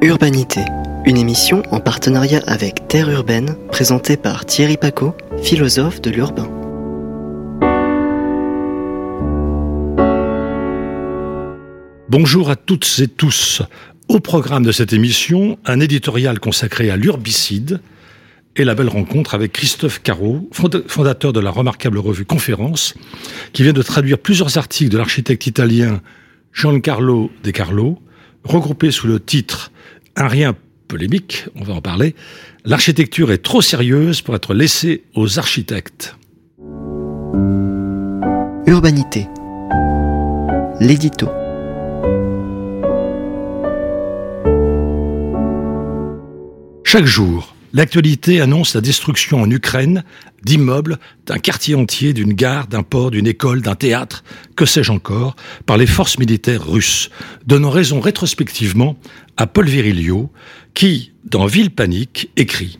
Urbanité, une émission en partenariat avec Terre Urbaine, présentée par Thierry Paco, philosophe de l'urbain. Bonjour à toutes et tous. Au programme de cette émission, un éditorial consacré à l'urbicide et la belle rencontre avec Christophe Caro, fondateur de la remarquable revue Conférence, qui vient de traduire plusieurs articles de l'architecte italien Giancarlo De Carlo, regroupés sous le titre Un rien polémique, on va en parler, l'architecture est trop sérieuse pour être laissée aux architectes. Urbanité. L'édito. Chaque jour, L'actualité annonce la destruction en Ukraine d'immeubles, d'un quartier entier, d'une gare, d'un port, d'une école, d'un théâtre, que sais-je encore, par les forces militaires russes, donnant raison rétrospectivement à Paul Virilio, qui, dans Ville Panique, écrit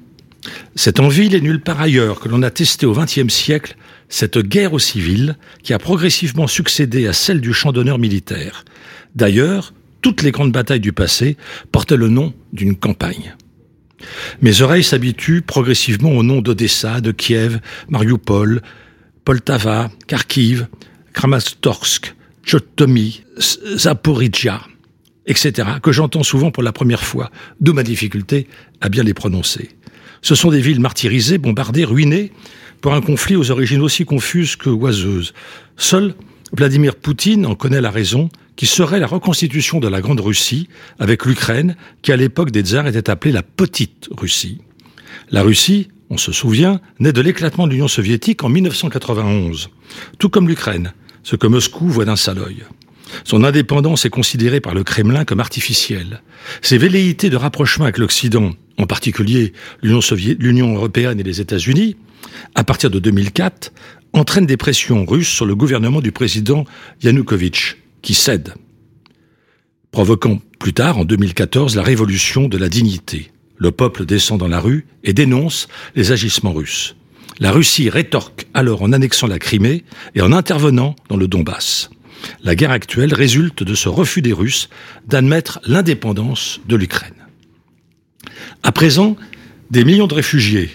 C'est en ville et nulle part ailleurs que l'on a testé au XXe siècle cette guerre aux civils qui a progressivement succédé à celle du champ d'honneur militaire. D'ailleurs, toutes les grandes batailles du passé portaient le nom d'une campagne. Mes oreilles s'habituent progressivement au nom d'Odessa, de Kiev, Mariupol, Poltava, Kharkiv, Kramatorsk, Chotomi, Zaporizhia, etc., que j'entends souvent pour la première fois, d'où ma difficulté à bien les prononcer. Ce sont des villes martyrisées, bombardées, ruinées, pour un conflit aux origines aussi confuses que oiseuses. Seul Vladimir Poutine en connaît la raison, qui serait la reconstitution de la Grande Russie avec l'Ukraine, qui à l'époque des tsars était appelée la Petite Russie. La Russie, on se souvient, naît de l'éclatement de l'Union soviétique en 1991, tout comme l'Ukraine, ce que Moscou voit d'un sale œil. Son indépendance est considérée par le Kremlin comme artificielle. Ses velléités de rapprochement avec l'Occident, en particulier l'Union européenne et les États-Unis, à partir de 2004, entraînent des pressions russes sur le gouvernement du président Yanukovych, qui cède, provoquant plus tard, en 2014, la révolution de la dignité. Le peuple descend dans la rue et dénonce les agissements russes. La Russie rétorque alors en annexant la Crimée et en intervenant dans le Donbass. La guerre actuelle résulte de ce refus des Russes d'admettre l'indépendance de l'Ukraine. À présent, des millions de réfugiés,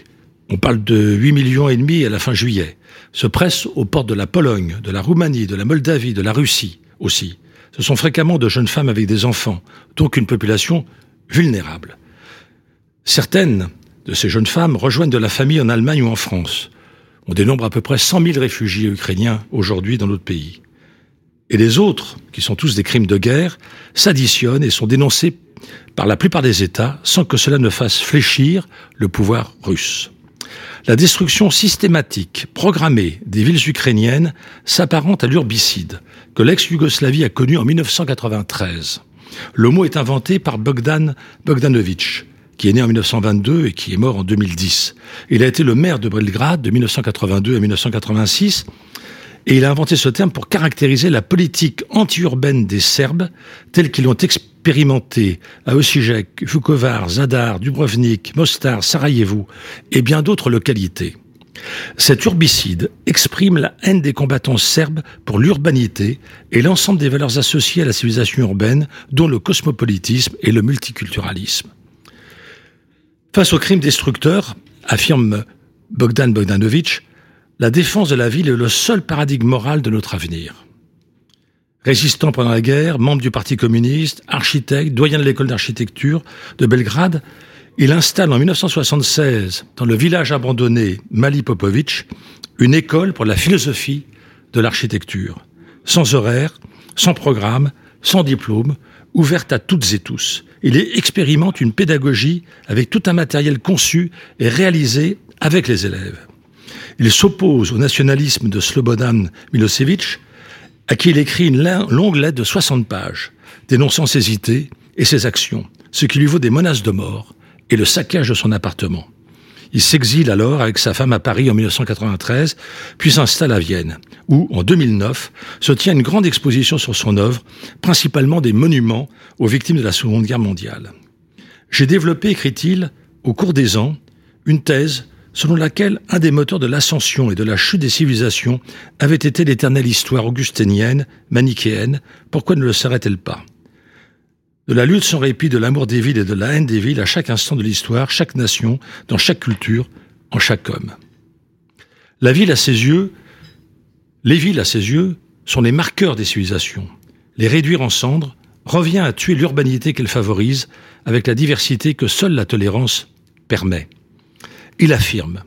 on parle de 8 millions et demi à la fin juillet, se pressent aux portes de la Pologne, de la Roumanie, de la Moldavie, de la Russie aussi. Ce sont fréquemment de jeunes femmes avec des enfants, donc une population vulnérable. Certaines de ces jeunes femmes rejoignent de la famille en Allemagne ou en France. On dénombre à peu près 100 000 réfugiés ukrainiens aujourd'hui dans notre pays. Et les autres, qui sont tous des crimes de guerre, s'additionnent et sont dénoncés par la plupart des États sans que cela ne fasse fléchir le pouvoir russe. La destruction systématique, programmée des villes ukrainiennes s'apparente à l'urbicide que l'ex-Yougoslavie a connu en 1993. Le mot est inventé par Bogdan Bogdanovic, qui est né en 1922 et qui est mort en 2010. Il a été le maire de Belgrade de 1982 à 1986 et il a inventé ce terme pour caractériser la politique anti-urbaine des Serbes tels qu'ils l'ont expérimenté à Osijek, Vukovar, Zadar, Dubrovnik, Mostar, Sarajevo et bien d'autres localités. Cet urbicide exprime la haine des combattants serbes pour l'urbanité et l'ensemble des valeurs associées à la civilisation urbaine, dont le cosmopolitisme et le multiculturalisme. Face aux crimes destructeurs, affirme Bogdan Bogdanovic, la défense de la ville est le seul paradigme moral de notre avenir. Résistant pendant la guerre, membre du Parti communiste, architecte, doyen de l'école d'architecture de Belgrade, il installe en 1976, dans le village abandonné Mali Popovic, une école pour la philosophie de l'architecture, sans horaire, sans programme, sans diplôme, ouverte à toutes et tous. Il expérimente une pédagogie avec tout un matériel conçu et réalisé avec les élèves. Il s'oppose au nationalisme de Slobodan Milosevic, à qui il écrit une longue lettre de 60 pages, dénonçant ses idées et ses actions, ce qui lui vaut des menaces de mort et le saccage de son appartement. Il s'exile alors avec sa femme à Paris en 1993, puis s'installe à Vienne, où, en 2009, se tient une grande exposition sur son œuvre, principalement des monuments aux victimes de la Seconde Guerre mondiale. J'ai développé, écrit-il, au cours des ans, une thèse selon laquelle un des moteurs de l'ascension et de la chute des civilisations avait été l'éternelle histoire augustinienne, manichéenne, pourquoi ne le serait-elle pas? De la lutte sans répit de l'amour des villes et de la haine des villes à chaque instant de l'histoire, chaque nation, dans chaque culture, en chaque homme. La ville à ses yeux, les villes à ses yeux, sont les marqueurs des civilisations. Les réduire en cendres revient à tuer l'urbanité qu'elle favorise avec la diversité que seule la tolérance permet. Il affirme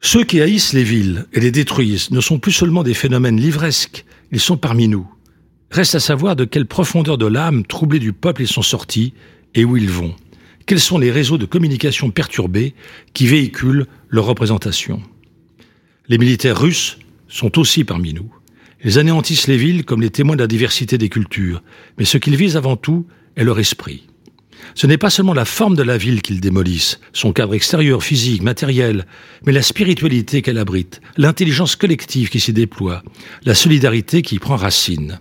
Ceux qui haïssent les villes et les détruisent ne sont plus seulement des phénomènes livresques, ils sont parmi nous. Reste à savoir de quelle profondeur de l'âme troublée du peuple ils sont sortis et où ils vont. Quels sont les réseaux de communication perturbés qui véhiculent leur représentation? Les militaires russes sont aussi parmi nous. Ils anéantissent les villes comme les témoins de la diversité des cultures, mais ce qu'ils visent avant tout est leur esprit. Ce n'est pas seulement la forme de la ville qu'ils démolissent, son cadre extérieur, physique, matériel, mais la spiritualité qu'elle abrite, l'intelligence collective qui s'y déploie, la solidarité qui y prend racine.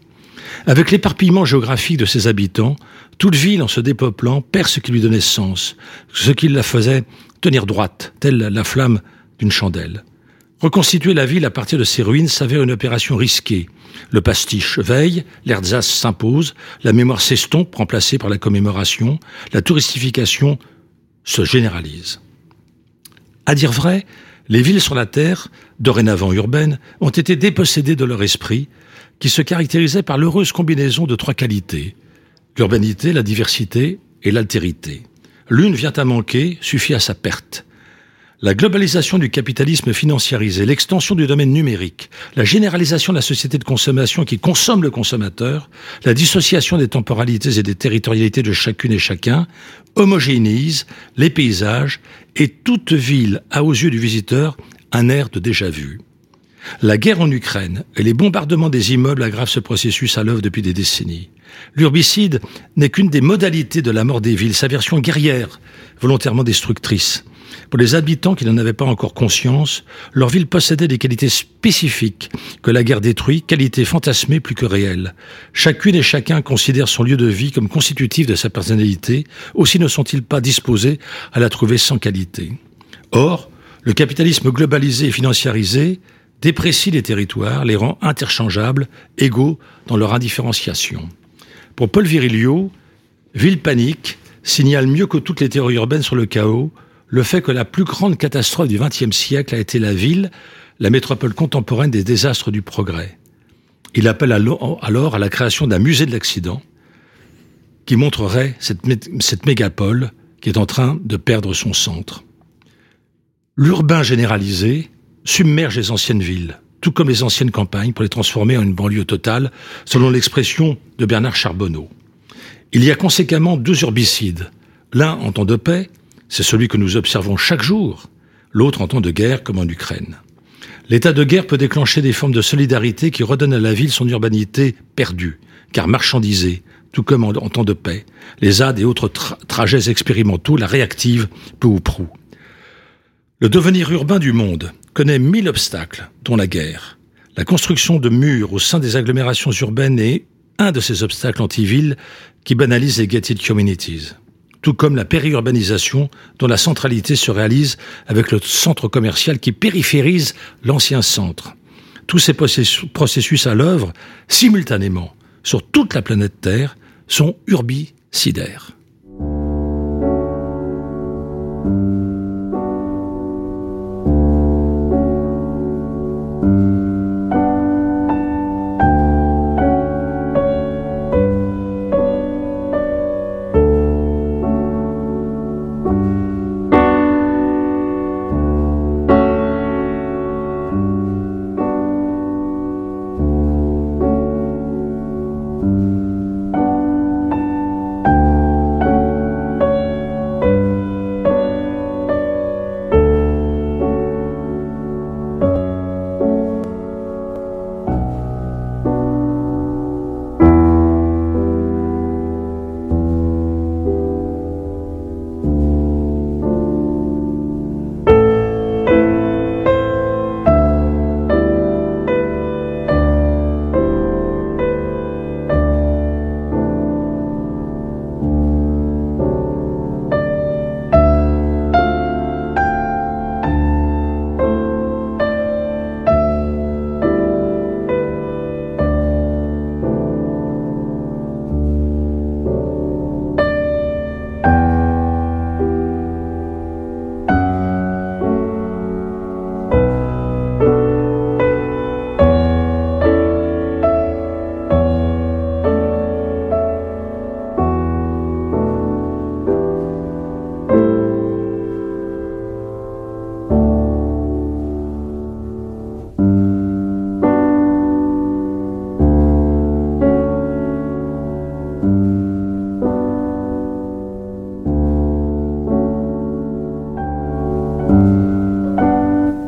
Avec l'éparpillement géographique de ses habitants, toute ville, en se dépeuplant, perd ce qui lui donnait sens, ce qui la faisait tenir droite, telle la flamme d'une chandelle. Reconstituer la ville à partir de ses ruines s'avère une opération risquée. Le pastiche veille, l'Erzas s'impose, la mémoire s'estompe, remplacée par la commémoration, la touristification se généralise. À dire vrai, les villes sur la Terre, dorénavant urbaines, ont été dépossédées de leur esprit, qui se caractérisait par l'heureuse combinaison de trois qualités l'urbanité, la diversité et l'altérité. L'une vient à manquer, suffit à sa perte. La globalisation du capitalisme financiarisé, l'extension du domaine numérique, la généralisation de la société de consommation qui consomme le consommateur, la dissociation des temporalités et des territorialités de chacune et chacun, homogénéisent les paysages et toute ville a aux yeux du visiteur un air de déjà-vu. La guerre en Ukraine et les bombardements des immeubles aggravent ce processus à l'œuvre depuis des décennies. L'urbicide n'est qu'une des modalités de la mort des villes, sa version guerrière, volontairement destructrice. Pour les habitants qui n'en avaient pas encore conscience, leur ville possédait des qualités spécifiques que la guerre détruit, qualités fantasmées plus que réelles. Chacune et chacun considère son lieu de vie comme constitutif de sa personnalité, aussi ne sont-ils pas disposés à la trouver sans qualité. Or, le capitalisme globalisé et financiarisé déprécie les territoires, les rend interchangeables, égaux dans leur indifférenciation. Pour Paul Virilio, Ville Panique signale mieux que toutes les théories urbaines sur le chaos le fait que la plus grande catastrophe du XXe siècle a été la ville, la métropole contemporaine des désastres du progrès. Il appelle alors à la création d'un musée de l'accident qui montrerait cette, mégapole qui est en train de perdre son centre. L'urbain généralisé submerge les anciennes villes, tout comme les anciennes campagnes, pour les transformer en une banlieue totale, selon l'expression de Bernard Charbonneau. Il y a conséquemment deux urbicides. L'un en temps de paix, c'est celui que nous observons chaque jour, l'autre en temps de guerre, comme en Ukraine. L'état de guerre peut déclencher des formes de solidarité qui redonnent à la ville son urbanité perdue, car marchandisée, tout comme en, temps de paix. Les ZAD et autres trajets expérimentaux la réactivent peu ou prou. Le devenir urbain du monde connaît mille obstacles, dont la guerre. La construction de murs au sein des agglomérations urbaines est un de ces obstacles anti-villes qui banalisent les gated communities. Tout comme la périurbanisation, dont la centralité se réalise avec le centre commercial qui périphérise l'ancien centre. Tous ces processus à l'œuvre, simultanément, sur toute la planète Terre, sont urbicidaires.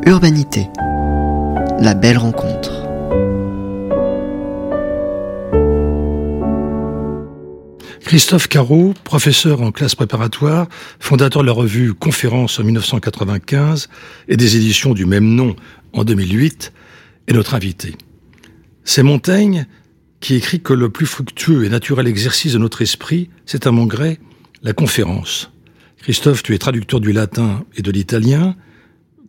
Urbanité. La belle rencontre. Christophe Caro, professeur en classe préparatoire, fondateur de la revue Conférence en 1995 et des éditions du même nom en 2008, est notre invité. C'est Montaigne qui écrit que le plus fructueux et naturel exercice de notre esprit, c'est à mon gré la conférence. Christophe, tu es traducteur du latin et de l'italien,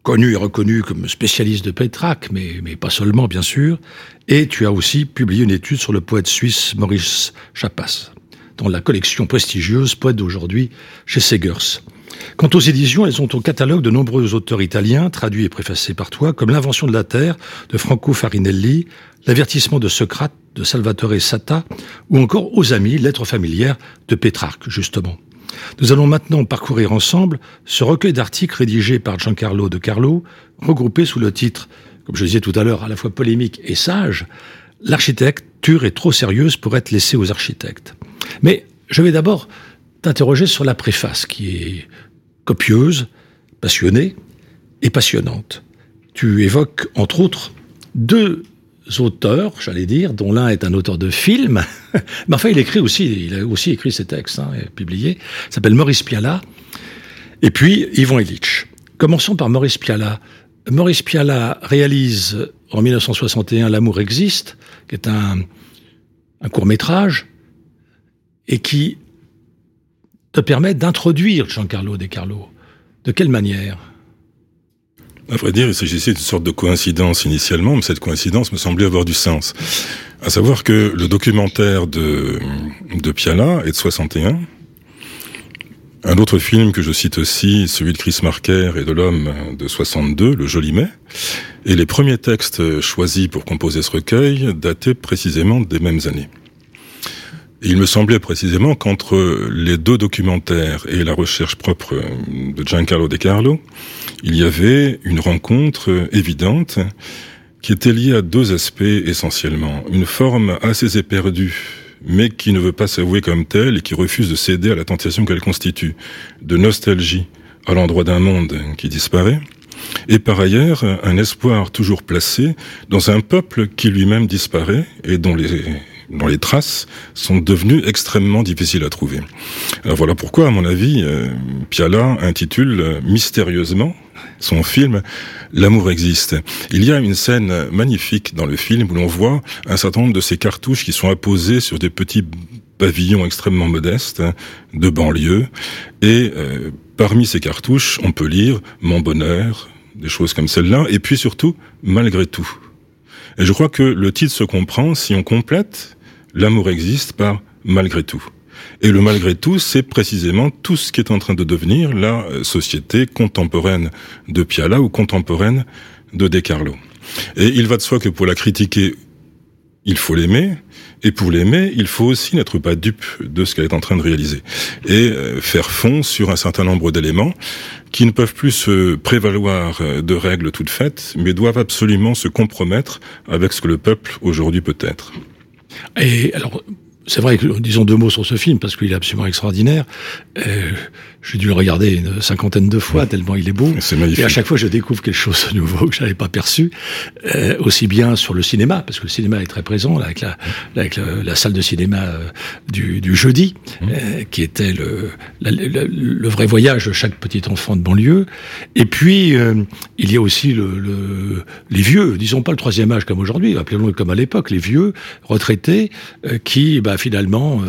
connu et reconnu comme spécialiste de Pétrarque, mais, pas seulement bien sûr, et tu as aussi publié une étude sur le poète suisse Maurice Chapas dans la collection prestigieuse Poète d'aujourd'hui chez Segers. Quant aux éditions, elles ont au catalogue de nombreux auteurs italiens, traduits et préfacés par toi, comme L'invention de la Terre de Franco Farinelli, L'avertissement de Socrate de Salvatore Sata, ou encore Aux amis, lettres familières de Pétrarque, justement. Nous allons maintenant parcourir ensemble ce recueil d'articles rédigés par Giancarlo de Carlo, regroupé sous le titre, comme je disais tout à l'heure, à la fois polémique et sage, L'architecture est trop sérieuse pour être laissée aux architectes. Mais je vais d'abord t'interroger sur la préface qui est copieuse, passionnée et passionnante. Tu évoques entre autres deux auteurs, j'allais dire, dont l'un est un auteur de film, mais enfin il écrit aussi, il a aussi écrit ses textes, hein, publiés, il s'appelle Maurice Piala, et puis Yvon Illich. Commençons par Maurice Piala. Maurice Piala réalise en 1961 L'amour existe, qui est un, un court métrage et qui te permet d'introduire Giancarlo De Carlo. De quelle manière? À vrai dire, il s'agissait d'une sorte de coïncidence initialement, mais cette coïncidence me semblait avoir du sens. À savoir que le documentaire de, de Piala est de 61. Un autre film que je cite aussi, celui de Chris Marker et de l'homme de 62, Le Joli Mai. Et les premiers textes choisis pour composer ce recueil dataient précisément des mêmes années il me semblait précisément qu'entre les deux documentaires et la recherche propre de Giancarlo De Carlo, il y avait une rencontre évidente qui était liée à deux aspects essentiellement. Une forme assez éperdue, mais qui ne veut pas s'avouer comme telle et qui refuse de céder à la tentation qu'elle constitue, de nostalgie à l'endroit d'un monde qui disparaît, et par ailleurs un espoir toujours placé dans un peuple qui lui-même disparaît et dont les dont les traces sont devenues extrêmement difficiles à trouver. Alors voilà pourquoi, à mon avis, euh, Piala intitule euh, mystérieusement son film L'amour existe. Il y a une scène magnifique dans le film où l'on voit un certain nombre de ces cartouches qui sont apposées sur des petits pavillons extrêmement modestes de banlieue et euh, parmi ces cartouches on peut lire mon bonheur des choses comme celle-là et puis surtout malgré tout et je crois que le titre se comprend si on complète l'amour existe par malgré tout. Et le malgré tout, c'est précisément tout ce qui est en train de devenir la euh, société contemporaine de Piala ou contemporaine de De Carlo. Et il va de soi que pour la critiquer, il faut l'aimer, et pour l'aimer, il faut aussi n'être pas dupe de ce qu'elle est en train de réaliser, et euh, faire fond sur un certain nombre d'éléments qui ne peuvent plus se prévaloir euh, de règles toutes faites, mais doivent absolument se compromettre avec ce que le peuple aujourd'hui peut être. Et alors, c'est vrai que disons deux mots sur ce film parce qu'il est absolument extraordinaire. Euh, j'ai dû le regarder une cinquantaine de fois tellement il est beau. Et à chaque fois, je découvre quelque chose de nouveau que je n'avais pas perçu, euh, aussi bien sur le cinéma parce que le cinéma est très présent là, avec la, avec la salle de cinéma euh, du, du, jeudi, mmh. euh, qui était le, la, le, le, vrai voyage de chaque petit enfant de banlieue. Et puis euh, il y a aussi le, le, les vieux, disons pas le troisième âge comme aujourd'hui, appelons-le comme à l'époque, les vieux retraités qui, bah, finalement,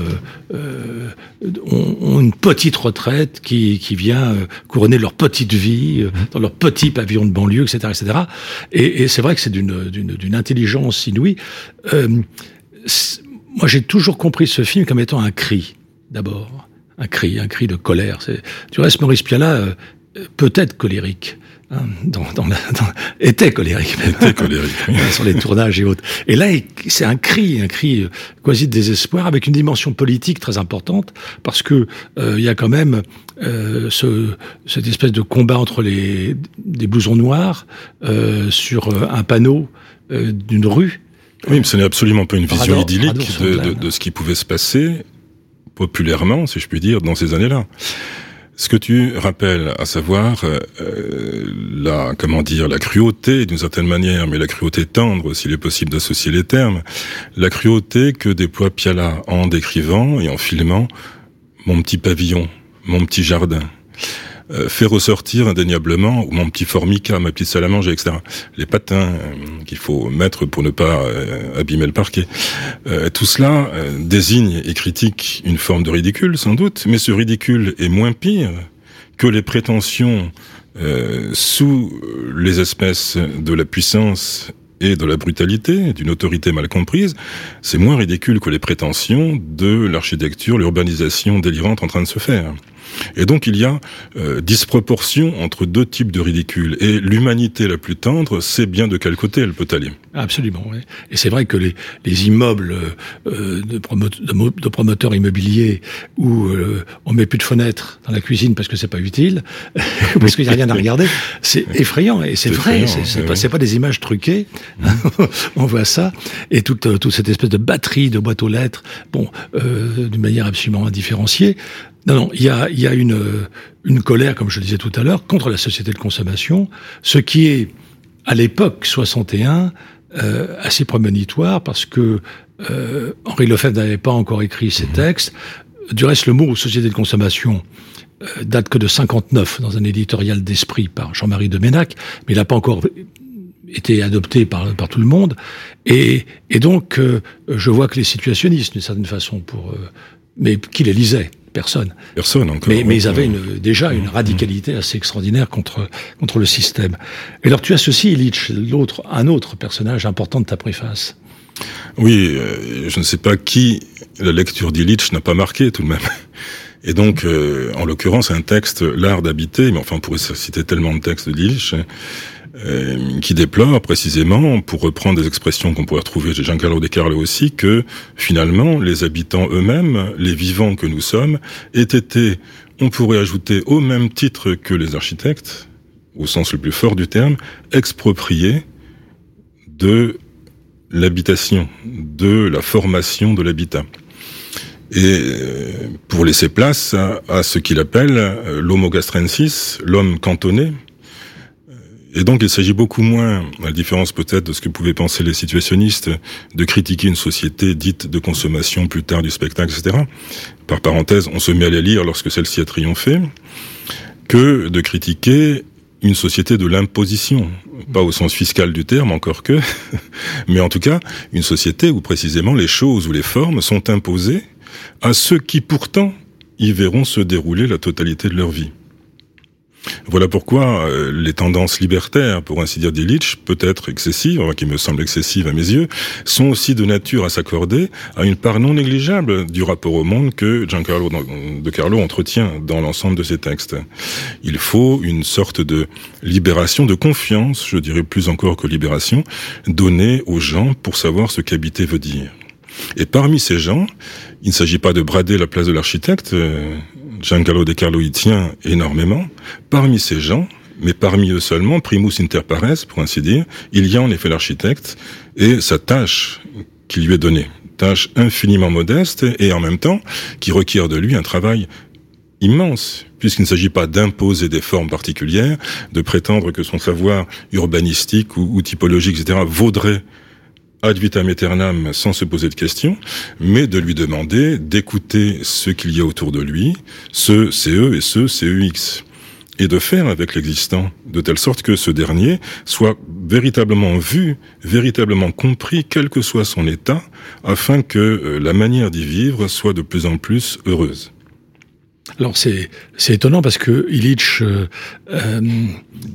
ont, ont une petite retraite qui, vient euh, couronner leur petite vie euh, dans leur petit pavillon de banlieue, etc., etc. Et, c'est vrai que c'est d'une, intelligence inouïe. Euh, moi, j'ai toujours compris ce film comme étant un cri, d'abord, un cri, un cri de colère. Du reste, Maurice Piala euh, peut être colérique. Hein, dans, dans, dans, était colérique, était colérique sur les tournages et autres. Et là, c'est un cri, un cri euh, quasi de désespoir, avec une dimension politique très importante, parce que euh, il y a quand même euh, ce, cette espèce de combat entre les des blousons noirs euh, sur euh, un panneau d'une rue. Oui, mais ce n'est absolument pas une vision idyllique de, de, de, ce qui pouvait se passer populairement, si je puis dire, dans ces années-là. Ce que tu rappelles, à savoir euh, la comment dire la cruauté d'une certaine manière, mais la cruauté tendre, s'il est possible d'associer les termes, la cruauté que déploie Piala en décrivant et en filmant mon petit pavillon, mon petit jardin. Euh, fait ressortir indéniablement mon petit formica, ma petite manger, etc. Les patins euh, qu'il faut mettre pour ne pas euh, abîmer le parquet. tout cela désigne et critique une forme de ridicule, sans doute, mais ce ridicule est moins pire que les prétentions sous les espèces de la puissance et de la brutalité, d'une autorité mal comprise, c'est moins ridicule que les prétentions de l'architecture, l'urbanisation délirante en train de se faire. Et donc il y a euh, disproportion entre deux types de ridicule. Et l'humanité la plus tendre sait bien de quel côté elle peut aller? Absolument. Oui. Et c'est vrai que les, les immeubles euh, de, de, promoteurs immobiliers où euh, on met plus de fenêtres dans la cuisine parce que c'est pas utile, parce qu'il n'y a rien à regarder, c'est effrayant. Et c'est vrai. C'est pas, pas, des images truquées. on voit ça. Et toute, euh, toute cette espèce de batterie de boîtes aux lettres, bon, d'une manière absolument indifférenciée. Non, non, il y a, il y a une, une colère, comme je le disais tout à l'heure, contre la société de consommation, ce qui est, à l'époque 61, euh, assez prémonitoire, parce que euh, Henri Lefebvre n'avait pas encore écrit ses textes. Du reste, le mot société de consommation euh, date que de 59 dans un éditorial d'esprit par Jean-Marie de Ménac, mais il n'a pas encore été adopté par, par tout le monde. Et, et donc, euh, je vois que les situationnistes, d'une certaine façon, pour, euh, mais qui les lisaient Personne. Personne encore. Mais, mais ils avaient une, déjà une radicalité assez extraordinaire contre, contre le système. Et alors tu as ceci, Illich, l'autre, un autre personnage important de ta préface. Oui, euh, je ne sais pas qui la lecture d'Illich n'a pas marqué tout de même. Et donc, euh, en l'occurrence, un texte, L'art d'habiter, mais enfin, on pourrait citer tellement de textes d'Illich, euh, qui déplore précisément, pour reprendre des expressions qu'on pourrait retrouver chez Giancarlo De Carlo aussi, que finalement les habitants eux-mêmes, les vivants que nous sommes, aient été, on pourrait ajouter au même titre que les architectes, au sens le plus fort du terme, expropriés de l'habitation, de la formation de l'habitat. Et euh, pour laisser place à, ce qu'il appelle euh, l'homo gastrensis, l'homme cantonné, et donc il s'agit beaucoup moins, à la différence peut-être de ce que pouvaient penser les situationnistes, de critiquer une société dite de consommation plus tard du spectacle, etc. Par parenthèse, on se met à les lire lorsque celle-ci a triomphé, que de critiquer une société de l'imposition, pas au sens fiscal du terme encore que, mais en tout cas une société où précisément les choses ou les formes sont imposées à ceux qui pourtant y verront se dérouler la totalité de leur vie. Voilà pourquoi euh, les tendances libertaires, pour ainsi dire d'Illich, peut-être excessives, qui me semblent excessives à mes yeux, sont aussi de nature à s'accorder à une part non négligeable du rapport au monde que Giancarlo de Carlo entretient dans l'ensemble de ses textes. Il faut une sorte de libération de confiance, je dirais plus encore que libération, donnée aux gens pour savoir ce qu'habiter veut dire. Et parmi ces gens, il ne s'agit pas de brader la place de l'architecte, euh, Giancarlo De Carlo y tient énormément. Parmi ces gens, mais parmi eux seulement, primus inter pares, pour ainsi dire, il y a en effet l'architecte et sa tâche qui lui est donnée. Tâche infiniment modeste et en même temps qui requiert de lui un travail immense, puisqu'il ne s'agit pas d'imposer des formes particulières, de prétendre que son savoir urbanistique ou, ou typologique, etc., vaudrait ad vitam aeternam sans se poser de questions, mais de lui demander d'écouter ce qu'il y a autour de lui, ce CE et ce CEX, et de faire avec l'existant, de telle sorte que ce dernier soit véritablement vu, véritablement compris, quel que soit son état, afin que euh, la manière d'y vivre soit de plus en plus heureuse. Alors c'est c'est étonnant parce que Illich euh, euh,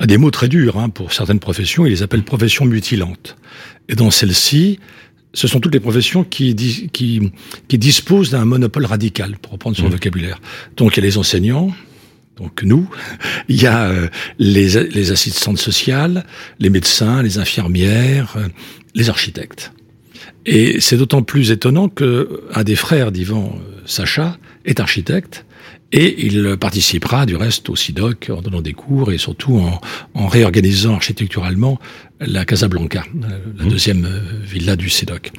a des mots très durs hein, pour certaines professions. Il les appelle professions mutilantes. Et dans celle-ci, ce sont toutes les professions qui, qui, qui disposent d'un monopole radical, pour reprendre son mmh. vocabulaire. Donc il y a les enseignants, donc nous, il y a euh, les, les assistantes sociales, les médecins, les infirmières, euh, les architectes. Et c'est d'autant plus étonnant que un des frères d'Ivan, euh, Sacha, est architecte et il participera du reste au SIDOC en donnant des cours et surtout en, en réorganisant architecturalement la Casablanca, la mmh. deuxième villa du SIDOC.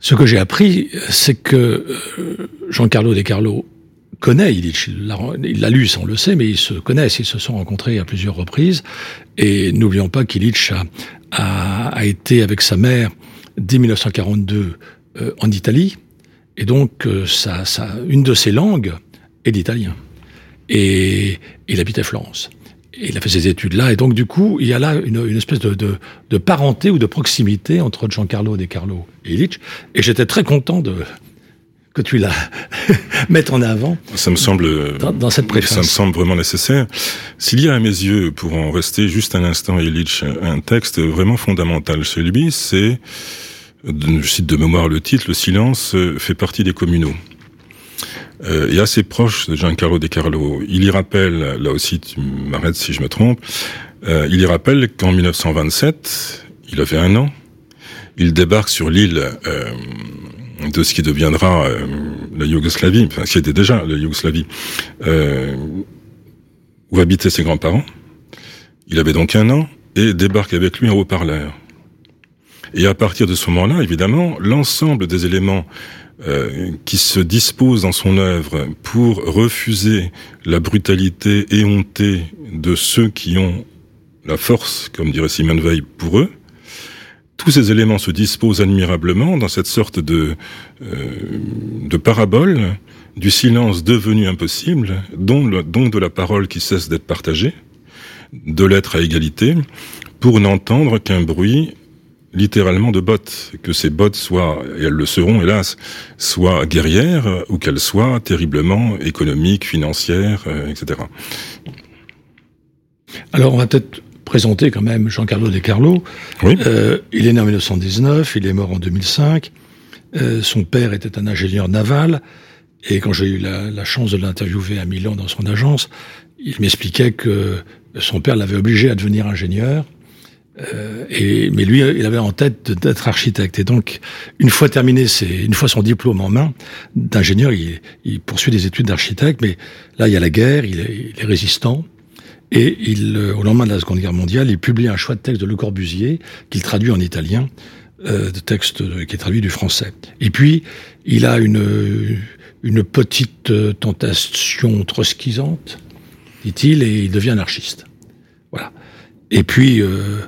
Ce que j'ai appris, c'est que euh, Jean-Carlo De Carlo connaît Illich, il l'a lu, on le sait, mais ils se connaissent, ils se sont rencontrés à plusieurs reprises. Et n'oublions pas qu'Illich a, a, été avec sa mère dès 1942 euh, en Italie, et donc euh, ça, ça, une de ses langues est l'italien. Et il habite à Florence. Et il a fait ses études là, et donc du coup, il y a là une, une espèce de, de, de, parenté ou de proximité entre Giancarlo De Carlo et Illich. Et j'étais très content de, que tu la mettre en avant. Ça me semble dans, cette préface. Ça me semble vraiment nécessaire. S'il y a à mes yeux, pour en rester juste un instant, Illich, un texte vraiment fondamental chez lui, c'est, je cite de mémoire le titre, le silence fait partie des communaux. Euh, et assez proche de Giancarlo De Carlo. Il y rappelle, là aussi, tu m'arrêtes si je me trompe, euh, il y rappelle qu'en 1927, il avait un an, il débarque sur l'île euh, de ce qui deviendra euh, la Yougoslavie, enfin ce qui était déjà la Yougoslavie, où habitaient ses grands-parents. Il avait donc un an et débarque avec lui un haut-parleur. Et à partir de ce moment-là, évidemment, l'ensemble des éléments euh, qui se disposent dans son œuvre pour refuser la brutalité éhontée de ceux qui ont la force, comme dirait Simone Veil, pour eux, tous ces éléments se disposent admirablement dans cette sorte de, euh, de parabole du silence devenu impossible, dont, donc de la parole qui cesse d'être partagée, de l'être à égalité, pour n'entendre qu'un bruit littéralement de bottes, que ces bottes soient, et elles le seront hélas, soient guerrières ou qu'elles soient terriblement économiques, financières, euh, etc. Alors on va peut-être présenter quand même Jean-Carlo De Carlo. Euh, il est né en 1919, il est mort en 2005. Euh, son père était un ingénieur naval. Et quand j'ai eu la, chance de l'interviewer à Milan dans son agence, il m'expliquait que son père l'avait obligé à devenir ingénieur. Euh, et, mais lui, il avait en tête d'être architecte. Et donc, une fois terminé, c'est une fois son diplôme en main d'ingénieur, il, poursuit des études d'architecte. Mais là, il y a la guerre, il est, il est résistant. Et il, euh, au lendemain de la Seconde Guerre mondiale, il publie un choix de texte de Le Corbusier qu'il traduit en italien, euh, de texte qui est traduit du français. Et puis, il a une, une petite euh, tentation trotskisante, dit-il, et il devient anarchiste. Voilà. Et puis, euh,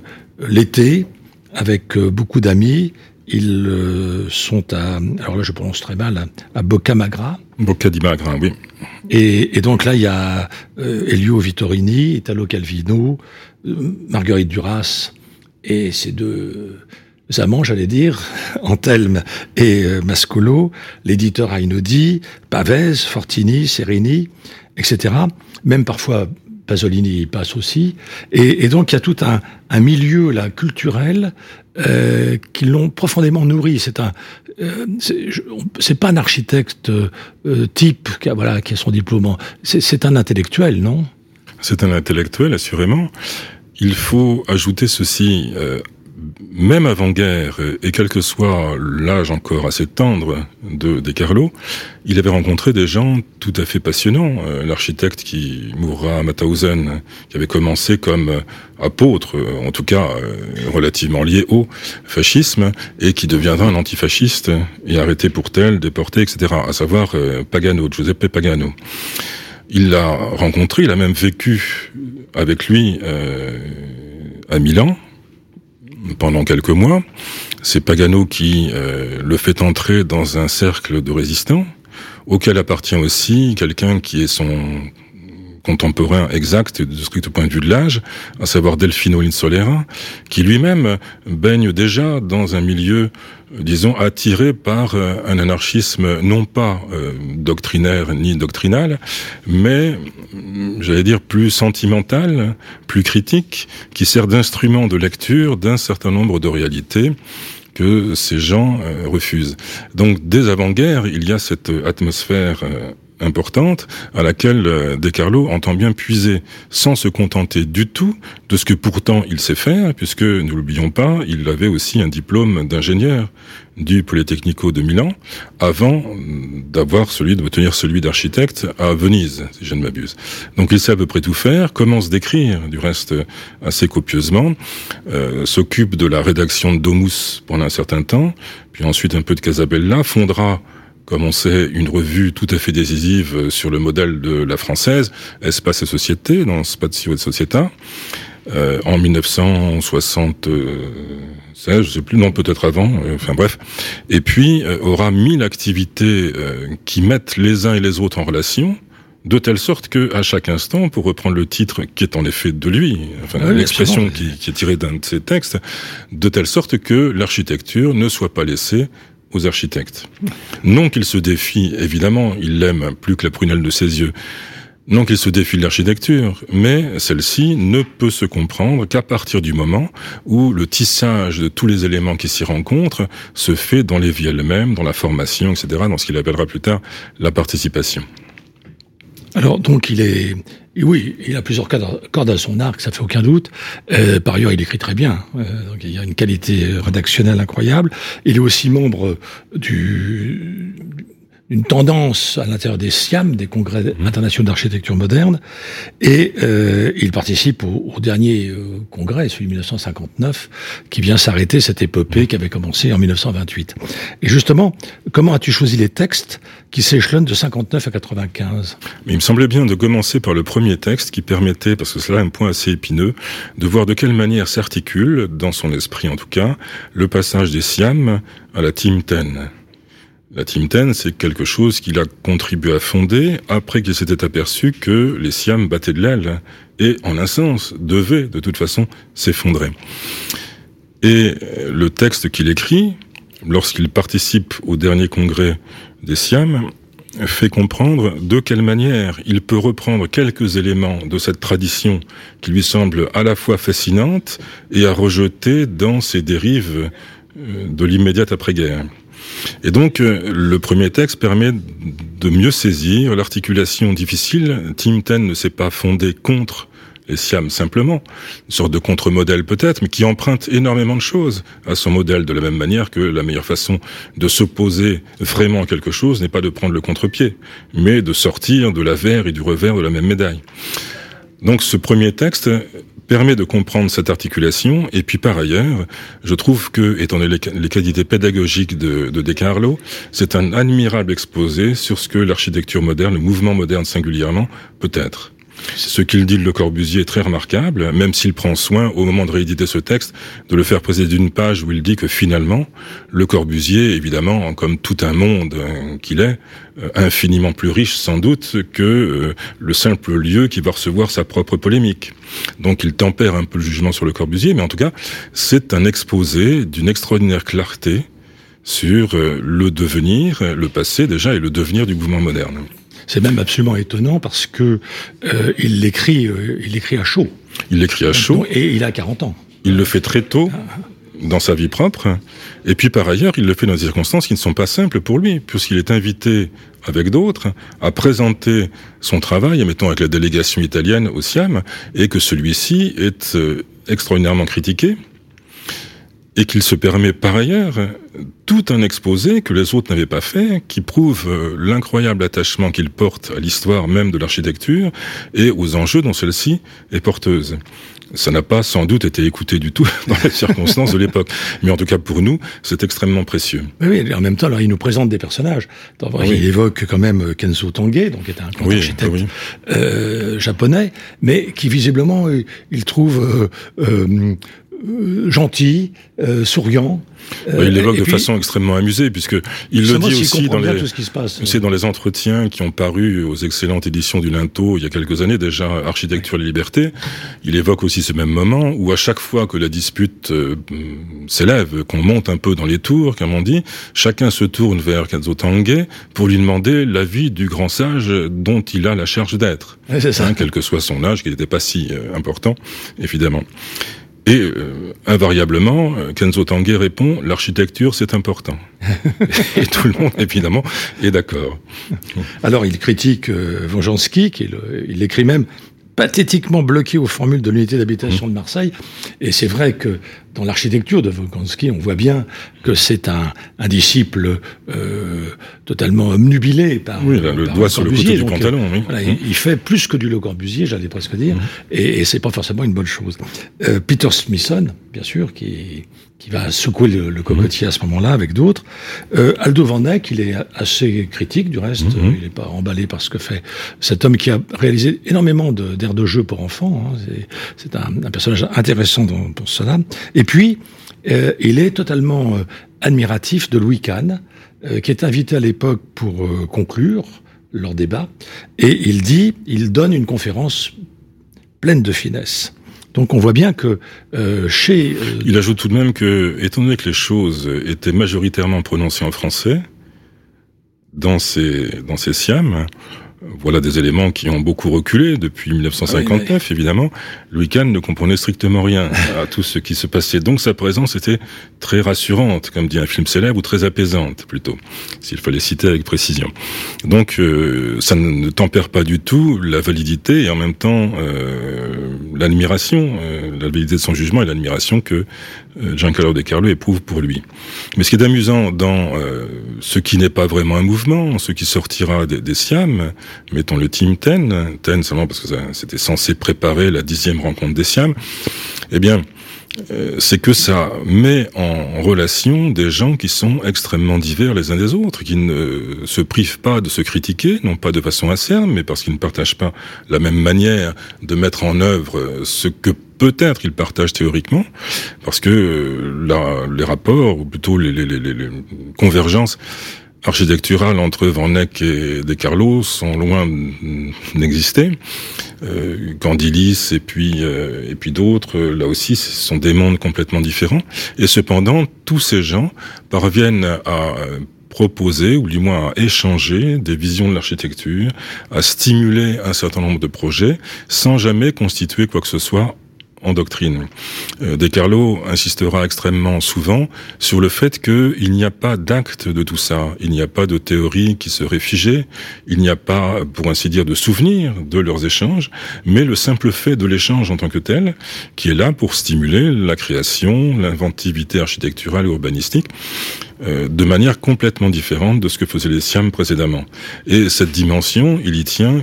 l'été, avec beaucoup d'amis, ils sont à, alors là je prononce très mal, à Boccamagra. Bocca di Magra, oui. Et, et, donc là, il y a euh, Elio Vittorini, Italo Calvino, euh, Marguerite Duras, et ces deux amants, j'allais dire, Antelme et euh, Mascolo, l'éditeur Ainodi, Pavese, Fortini, Serini, etc. Même parfois Pasolini y passe aussi. Et, donc il y a tout un, milieu culturel euh, qui l'ont profondément nourri. C'est un, euh, c'est pas un architecte euh, type qui a, voilà qui a son diplôme. C'est un intellectuel, non? C'est un intellectuel, assurément. Il faut ajouter ceci. Euh, même avant-guerre, et quel que soit l'âge encore assez tendre de De Carlo, il avait rencontré des gens tout à fait passionnants. Euh, l'architecte qui mourra à Mauthausen, qui avait commencé comme euh, apôtre, en tout cas euh, relativement lié au fascisme, et qui deviendra un antifasciste et arrêté pour tel, déporté, etc. À savoir Pagano, Giuseppe Pagano. Il l'a rencontré, il a même vécu avec lui à Milan, pendant quelques mois. C'est Pagano qui euh, le fait entrer dans un cercle de résistants, auquel appartient aussi quelqu'un qui est son contemporain exact de strict point de vue de l'âge, à savoir Delfino Linsolera, qui lui-même baigne déjà dans un milieu, disons, attiré par euh, un anarchisme non pas euh, doctrinaire ni doctrinal, mais, j'allais dire, plus sentimental, plus critique, qui sert d'instrument de lecture d'un certain nombre de réalités que ces gens euh, refusent. Donc, dès avant-guerre, il y a cette atmosphère importante à laquelle euh, De Carlo entend bien puiser, sans se contenter du tout de ce que pourtant il sait faire, puisque, ne l'oublions pas, il avait aussi un diplôme d'ingénieur du Polytechnico de Milan, avant d'avoir celui, d'obtenir celui d'architecte à Venise, si je ne m'abuse. Donc il sait à peu près tout faire, commence d'écrire, du reste assez copieusement, euh, s'occupe de la rédaction de Domus pendant un certain temps, puis ensuite un peu de Casabella, fondera comme on sait, une revue tout à fait décisive sur le modèle de la française, Espace et Société, dans Spazio et Società, euh, en 1960 je sais plus, non peut-être avant, euh, enfin bref, et puis euh, aura mille activités euh, qui mettent les uns et les autres en relation, de telle sorte que à chaque instant, pour reprendre le titre qui est en effet de lui, enfin l'expression qui, qui, est tirée d'un de ses textes, de telle sorte que l'architecture ne soit pas laissée architectes. Non qu'il se défie, évidemment, il l'aime plus que la prunelle de ses yeux, non qu'il se défie l'architecture, mais celle-ci ne peut se comprendre qu'à partir du moment où le tissage de tous les éléments qui s'y rencontrent se fait dans les vies elles-mêmes, dans la formation, etc., dans ce qu'il appellera plus tard la participation. Alors donc il est, oui, il a plusieurs cordes à son arc, ça fait aucun doute. Euh, par ailleurs, il écrit très bien, euh, donc il y a une qualité rédactionnelle incroyable. Il est aussi membre du une tendance à l'intérieur des SIAM, des congrès mmh. internationaux d'architecture moderne, et euh, il participe au, au dernier euh, congrès, celui de 1959, qui vient s'arrêter cette épopée mmh. qui avait commencé en 1928. Et justement, comment as-tu choisi les textes qui s'échelonnent de 59 à 95 Mais Il me semblait bien de commencer par le premier texte qui permettait, parce que c'est là un point assez épineux, de voir de quelle manière s'articule, dans son esprit en tout cas, le passage des SIAM à la Team 10. La Team c'est quelque chose qu'il a contribué à fonder après qu'il s'était aperçu que les Siam battaient de l'aile et, en un sens, devaient de toute façon s'effondrer. Et le texte qu'il écrit, lorsqu'il participe au dernier congrès des Siam, fait comprendre de quelle manière il peut reprendre quelques éléments de cette tradition qui lui semble à la fois fascinante et à rejeter dans ses dérives euh, de l'immédiate après-guerre. Et donc, euh, le premier texte permet de mieux saisir l'articulation difficile. Tim Ten ne s'est pas fondé contre les Siam simplement, une sorte de contre-modèle peut-être, mais qui emprunte énormément de choses à son modèle, de la même manière que la meilleure façon de s'opposer vraiment à quelque chose n'est pas de prendre le contre-pied, mais de sortir de la verre et du revers de la même médaille. Donc ce premier texte permet de comprendre cette articulation. Et puis par ailleurs, je trouve que, étant donné les, qualités pédagogiques de, de De Carlo, c'est un admirable exposé sur ce que l'architecture moderne, le mouvement moderne singulièrement, peut être. Ce qu'il dit de Le Corbusier est très remarquable, même s'il prend soin, au moment de rééditer ce texte, de le faire poser d'une page où il dit que finalement, Le Corbusier, évidemment, comme tout un monde euh, qu'il est, euh, infiniment plus riche sans doute que euh, le simple lieu qui va recevoir sa propre polémique. Donc il tempère un peu le jugement sur Le Corbusier, mais en tout cas, c'est un exposé d'une extraordinaire clarté sur le devenir, le passé déjà, et le devenir du mouvement moderne. C'est même absolument étonnant parce que euh, il l'écrit, euh, il l'écrit à chaud. Il l'écrit à chaud. Et il a 40 ans. Il le fait très tôt dans sa vie propre. Et puis par ailleurs, il le fait dans des circonstances qui ne sont pas simples pour lui, puisqu'il est invité avec d'autres à présenter son travail, mettons avec la délégation italienne au SIAM, et que celui-ci est euh, extraordinairement critiqué et qu'il se permet par ailleurs tout un exposé que les autres n'avaient pas fait, qui prouve euh, l'incroyable attachement qu'il porte à l'histoire même de l'architecture et aux enjeux dont celle-ci est porteuse. Ça n'a pas sans doute été écouté du tout dans les circonstances de l'époque. Mais en tout cas, pour nous, c'est extrêmement précieux. Oui, en même temps, alors, il nous présente des personnages. Il évoque quand même euh, Kenzo Tange, donc qui est un grand architecte euh, japonais, mais qui visiblement, il trouve euh, euh, gentil, euh, souriant. il euh, l'évoque de façon extrêmement amusée, puisque il le dit aussi dans les, c'est dans les entretiens qui ont paru aux excellentes éditions du Linteau il y a quelques années déjà, Architecture et Liberté. Il évoque aussi ce même moment où à chaque fois que la dispute s'élève, qu'on monte un peu dans les tours, comme on dit, chacun se tourne vers Kenzo Tange pour lui demander l'avis du grand sage dont il a la charge d'être. Hein, quel que soit son âge, qui n'était pas si important, évidemment. Et euh, invariablement, euh, Kenzo Tange répond l'architecture c'est important. et tout le monde évidemment est d'accord. Alors il critique euh, qui il écrit même pathétiquement bloqué aux formules de l'unité d'habitation de Marseille. Et c'est vrai que dans l'architecture de Volkansky, on voit bien que c'est un, un, disciple euh, totalement omnubilé par. Oui, le doigt sur le côté du pantalon. Oui. Voilà, mmh. il, fait plus que du Le Corbusier, j'allais presque dire, mmh. et, et c'est pas forcément une bonne chose. Euh, Peter Smithson, bien sûr, qui qui va secouer le, le cocotier à ce moment-là avec d'autres. Euh, Aldo Van Eyck, il est assez critique du reste, mmh. il n'est pas emballé par ce que fait cet homme qui a réalisé énormément d'aires de, de, jeu pour enfants. Hein. C'est un, un, personnage intéressant dans, pour cela. Et puis, euh, il est totalement euh, admiratif de Louis Kahn, euh, qui est invité à l'époque pour conclure leur débat, et il dit, il donne une conférence pleine de finesse. Donc on voit bien que chez... Il ajoute tout de même que, étant donné que les choses étaient majoritairement prononcées en français, dans ces, dans ces siams, voilà des éléments qui ont beaucoup reculé depuis 1959, ah oui, évidemment. Louis Kahn ne comprenait strictement rien à tout ce qui se passait. Donc sa présence était très rassurante, comme dit un film célèbre, ou très apaisante, plutôt, s'il fallait citer avec précision. Donc euh, ça ne tempère pas du tout la validité et en même temps euh, l'admiration, euh, la validité de son jugement et l'admiration que euh, Giancarlo De Carlo éprouve pour lui. Mais ce qui est amusant dans euh, ce qui n'est pas vraiment un mouvement, ce qui sortira des, des Siam, mettons le Team Ten, Ten seulement parce que c'était censé préparer la dixième rencontre des Siam, eh bien, euh, c'est que ça met en relation des gens qui sont extrêmement divers les uns des autres, qui ne se privent pas de se critiquer, non pas de façon acerbe, mais parce qu'ils ne partagent pas la même manière de mettre en œuvre ce que peut-être ils partagent théoriquement, parce que la, les rapports, ou plutôt les convergences architecturales entre Van Eyck et De Carlo sont loin d'exister. Euh, Candilis et puis euh, et puis d'autres, là aussi, ce sont des mondes complètement différents. Et cependant, tous ces gens parviennent à proposer, ou du moins à échanger des visions de l'architecture, à stimuler un certain nombre de projets, sans jamais constituer quoi que ce soit en doctrine. Euh, De Carlo insistera extrêmement souvent sur le fait qu'il n'y a pas d'acte de tout ça, il n'y a pas de théorie qui serait figée, il n'y a pas, pour ainsi dire, de souvenir de leurs échanges, mais le simple fait de l'échange en tant que tel, qui est là pour stimuler la création, l'inventivité architecturale et urbanistique, euh, de manière complètement différente de ce que faisaient les Siam précédemment. Et cette dimension, il y tient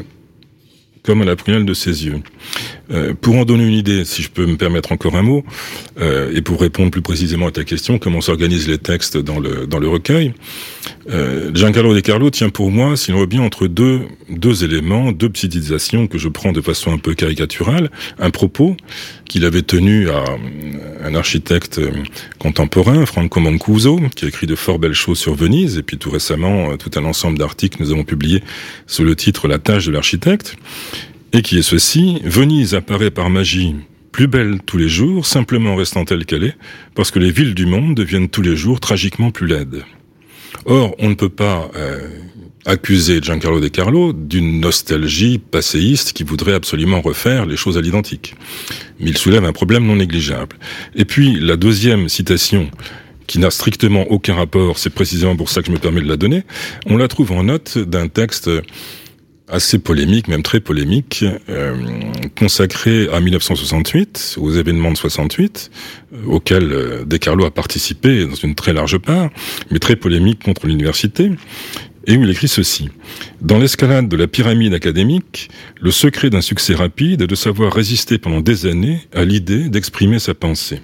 comme à la prunelle de ses yeux. Euh, pour en donner une idée, si je peux me permettre encore un mot, euh, et pour répondre plus précisément à ta question, comment s'organisent les textes dans le, dans le recueil, euh, Giancarlo De Carlo tient pour moi, s'il veut bien, entre deux, deux éléments, deux psychisations que je prends de façon un peu caricaturale, un propos qu'il avait tenu à un architecte contemporain, Franco Mancuso, qui a écrit de fort belles choses sur Venise, et puis tout récemment, tout un ensemble d'articles nous avons publiés sous le titre La tâche de l'architecte, et qui est ceci, Venise apparaît par magie plus belle tous les jours, simplement restant telle qu'elle est, parce que les villes du monde deviennent tous les jours tragiquement plus laides. Or, on ne peut pas euh, accuser Giancarlo De Carlo d'une nostalgie passéiste qui voudrait absolument refaire les choses à l'identique. Mais il soulève un problème non négligeable. Et puis, la deuxième citation qui n'a strictement aucun rapport, c'est précisément pour ça que je me permets de la donner, on la trouve en note d'un texte assez polémique, même très polémique, euh, consacré à 1968, aux événements de 68, euh, auxquels euh, a participé dans une très large part, mais très polémique contre l'université, et où il écrit ceci. Dans l'escalade de la pyramide académique, le secret d'un succès rapide est de savoir résister pendant des années à l'idée d'exprimer sa pensée.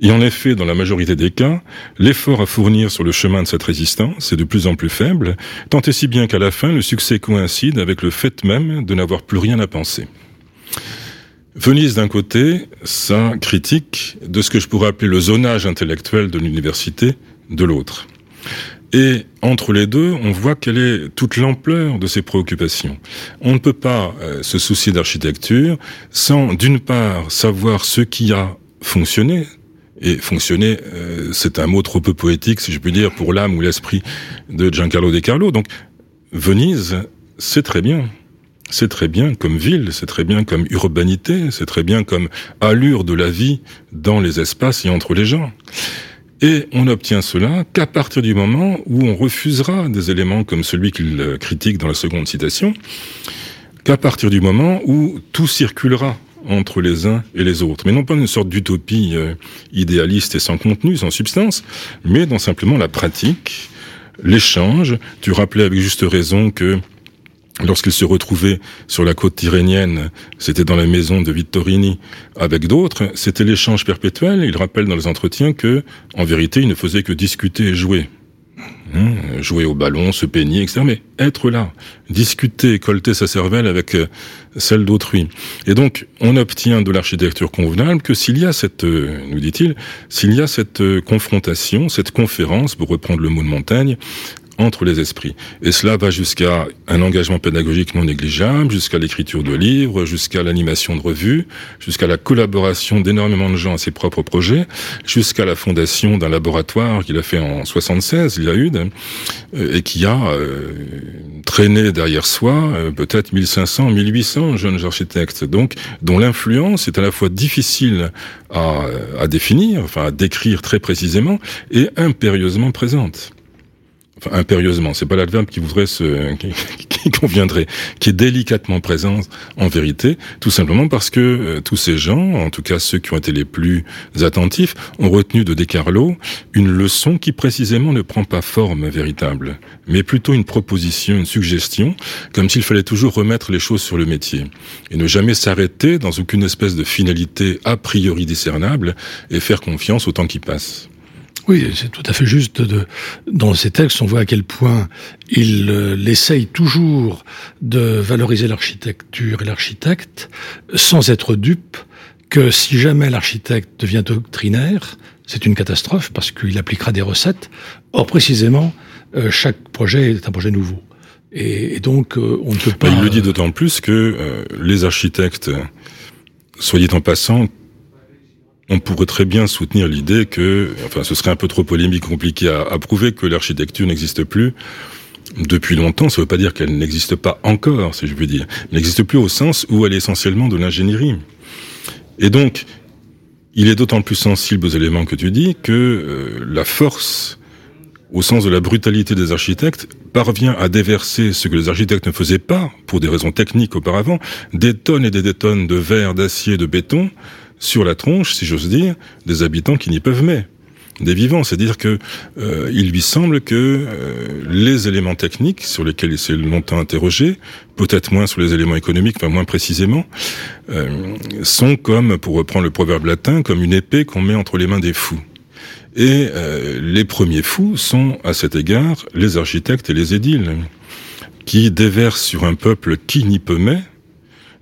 Et en effet, dans la majorité des cas, l'effort à fournir sur le chemin de cette résistance est de plus en plus faible, tant et si bien qu'à la fin, le succès coïncide avec le fait même de n'avoir plus rien à penser. Venise d'un côté, sa critique de ce que je pourrais appeler le zonage intellectuel de l'université de l'autre. Et entre les deux, on voit quelle est toute l'ampleur de ses préoccupations. On ne peut pas euh, se soucier d'architecture sans, d'une part, savoir ce qui a fonctionné, et fonctionner, euh, c'est un mot trop peu poétique, si je puis dire, pour l'âme ou l'esprit de Giancarlo De Carlo. Donc, Venise, c'est très bien. C'est très bien comme ville, c'est très bien comme urbanité, c'est très bien comme allure de la vie dans les espaces et entre les gens. Et on n'obtient cela qu'à partir du moment où on refusera des éléments comme celui qu'il critique dans la seconde citation, qu'à partir du moment où tout circulera entre les uns et les autres. Mais non pas une sorte d'utopie euh, idéaliste et sans contenu, sans substance, mais dans simplement la pratique, l'échange. Tu rappelais avec juste raison que Lorsqu'il se retrouvait sur la côte tyrénienne, c'était dans la maison de Vittorini avec d'autres, c'était l'échange perpétuel. Il rappelle dans les entretiens que, en vérité, il ne faisait que discuter et jouer. Hein, jouer au ballon, se peigner, etc. Mais être là, discuter, colter sa cervelle avec euh, celle d'autrui. Et donc, on obtient de l'architecture convenable que s'il y a cette, euh, nous dit-il, s'il y a cette euh, confrontation, cette conférence, pour reprendre le mot de Montaigne, entre les esprits. Et cela va jusqu'à un engagement pédagogique non négligeable, jusqu'à l'écriture de livres, jusqu'à l'animation de revues, jusqu'à la collaboration d'énormément de gens à ses propres projets, jusqu'à la fondation d'un laboratoire qu'il a fait en 76, il y a eu, et qui a euh, traîné derrière soi euh, peut-être 1500, 1800 jeunes architectes, donc dont l'influence est à la fois difficile à, à définir, enfin à décrire très précisément, et impérieusement présente impérieusement, c'est pas l'adverbe qui voudrait se, qui, conviendrait, qui est délicatement présent en vérité, tout simplement parce que euh, tous ces gens, en tout cas ceux qui ont été les plus attentifs, ont retenu de Descarlo une leçon qui précisément ne prend pas forme véritable, mais plutôt une proposition, une suggestion, comme s'il fallait toujours remettre les choses sur le métier et ne jamais s'arrêter dans aucune espèce de finalité a priori discernable et faire confiance au temps qui passe. Oui, c'est tout à fait juste. De, dans ces textes, on voit à quel point il euh, toujours de valoriser l'architecture et l'architecte sans être dupe que si jamais l'architecte devient doctrinaire, c'est une catastrophe parce qu'il appliquera des recettes. Or, précisément, euh, chaque projet est un projet nouveau. Et, donc, euh, on ne peut pas... il le dit d'autant plus que les architectes, soyez en passant, on pourrait très bien soutenir l'idée que, enfin, ce serait un peu trop polémique, compliqué à, prouver que l'architecture n'existe plus depuis longtemps. Ça ne veut pas dire qu'elle n'existe pas encore, si je puis dire. Elle n'existe plus au sens où elle est essentiellement de l'ingénierie. Et donc, il est d'autant plus sensible aux éléments que tu dis que euh, la force, au sens de la brutalité des architectes, parvient à déverser ce que les architectes ne faisaient pas, pour des raisons techniques auparavant, des tonnes et des tonnes de verre, d'acier, de béton, sur la tronche, si j'ose dire, des habitants qui n'y peuvent mais des vivants. C'est-à-dire que euh, il lui semble que euh, les éléments techniques sur lesquels il s'est longtemps interrogé, peut-être moins sur les éléments économiques, enfin moins précisément, euh, sont comme, pour reprendre le proverbe latin, comme une épée qu'on met entre les mains des fous. Et les premiers fous sont, à cet égard, les architectes et les édiles, qui déversent sur un peuple qui n'y peut mais,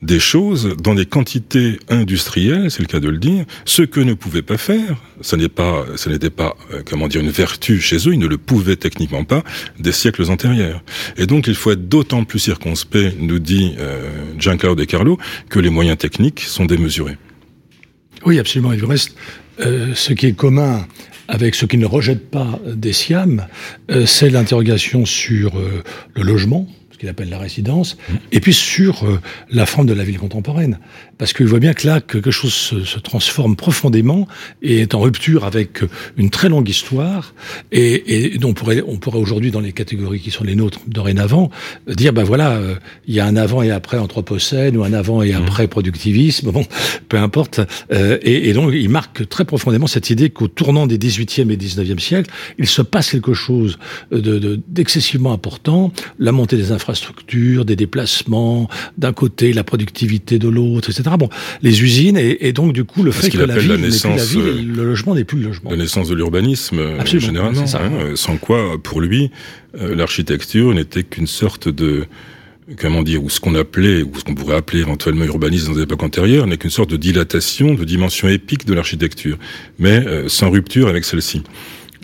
des choses dans des quantités industrielles, c'est le cas de le dire, ce que ne pouvaient pas faire, ce n'était pas, euh, comment dire, une vertu chez eux, ils ne le pouvaient techniquement pas des siècles antérieurs. Et donc il faut être d'autant plus circonspect, nous dit euh, Giancarlo De Carlo, que les moyens techniques sont démesurés. Oui, absolument. Et du reste, euh, ce qui est commun avec ce qui ne rejette pas des SIAM, euh, c'est l'interrogation sur le logement, qu'il appelle la résidence, et puis sur euh, la forme de la ville contemporaine. Parce qu'il voit bien que là, quelque chose se, transforme profondément et est en rupture avec une très longue histoire, et, et on pourrait, on pourrait aujourd'hui, dans les catégories qui sont les nôtres dorénavant, dire, ben voilà, euh, il y a un avant et après anthropocène, ou un avant et mmh. après productivisme, bon, peu importe. Euh, et, et, donc, il marque très profondément cette idée qu'au tournant des 18e et 19e siècles, il se passe quelque chose d'excessivement de, important, la montée des infrastructures, structure, des déplacements, d'un côté la productivité de l'autre, etc. Bon, les usines et, donc du coup le fait que la ville n'est plus la ville, euh, le logement n'est plus le logement. La naissance de l'urbanisme, euh, généralement, hein, euh, sans quoi, pour lui, l'architecture n'était qu'une sorte de comment dire, ou ce qu'on appelait, ou ce qu'on pourrait appeler éventuellement urbanisme dans des époques antérieures, n'est qu'une sorte de dilatation, de dimension épique de l'architecture, mais sans rupture avec celle-ci.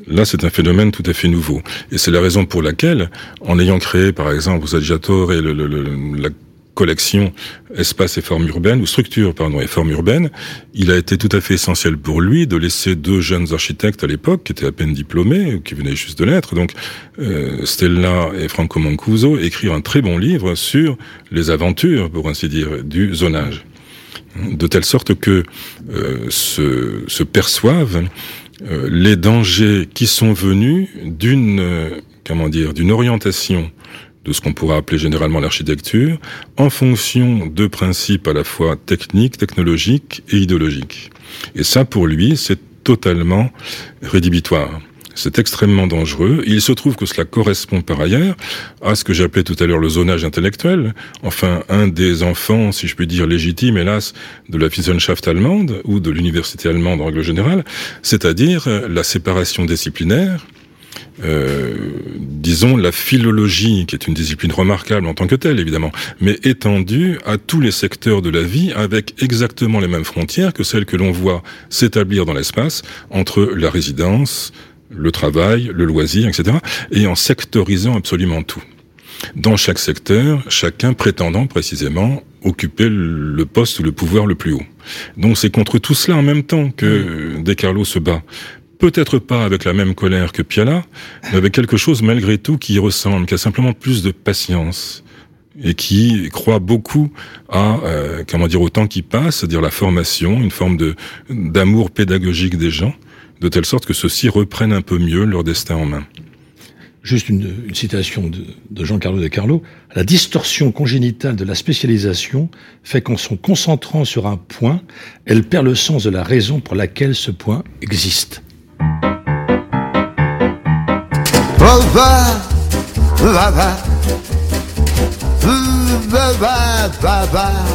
Là, c'est un phénomène tout à fait nouveau. Et c'est la raison pour laquelle, en ayant créé, par exemple, Saggiatore et le, la collection espace et formes urbaines, ou structure, pardon, et formes urbaines, il a été tout à fait essentiel pour lui de laisser deux jeunes architectes à l'époque, qui étaient à peine diplômés, ou qui venaient juste de l'être, donc euh, Stella et Franco Mancuso, écrire un très bon livre sur les aventures, pour ainsi dire, du zonage. De telle sorte que euh, se, se perçoivent euh, les dangers qui sont venus d'une euh, comment dire d'une orientation de ce qu'on pourrait appeler généralement l'architecture, en fonction de principes à la fois techniques, technologiques et idéologiques. Et ça, pour lui, c'est totalement rédhibitoire. C'est extrêmement dangereux. Il se trouve que cela correspond par ailleurs à ce que j'appelais tout à l'heure le zonage intellectuel. Enfin, un des enfants, si je puis dire, légitimes, hélas, de la Wissenschaft allemande ou de l'université allemande en règle générale, c'est-à-dire la séparation disciplinaire euh, disons, la philologie, qui est une discipline remarquable en tant que telle, évidemment, mais étendue à tous les secteurs de la vie avec exactement les mêmes frontières que celles que l'on voit s'établir dans l'espace entre la résidence, le travail, le loisir, etc., et en sectorisant absolument tout. Dans chaque secteur, chacun prétendant précisément occuper le poste ou le pouvoir le plus haut. Donc c'est contre tout cela en même temps que De Carlo se bat peut-être pas avec la même colère que Piala, mais avec quelque chose malgré tout qui ressemble, qui a simplement plus de patience et qui croit beaucoup à euh, comment dire au temps qui passe, c'est-à-dire la formation, une forme de d'amour pédagogique des gens, de telle sorte que ceux-ci reprennent un peu mieux leur destin en main. Juste une, citation de, de Jean-Carlo De Carlo. La distorsion congénitale de la spécialisation fait qu'en se concentrant sur un point, elle perd le sens de la raison pour laquelle ce point existe. Oh va, va va, va va va va,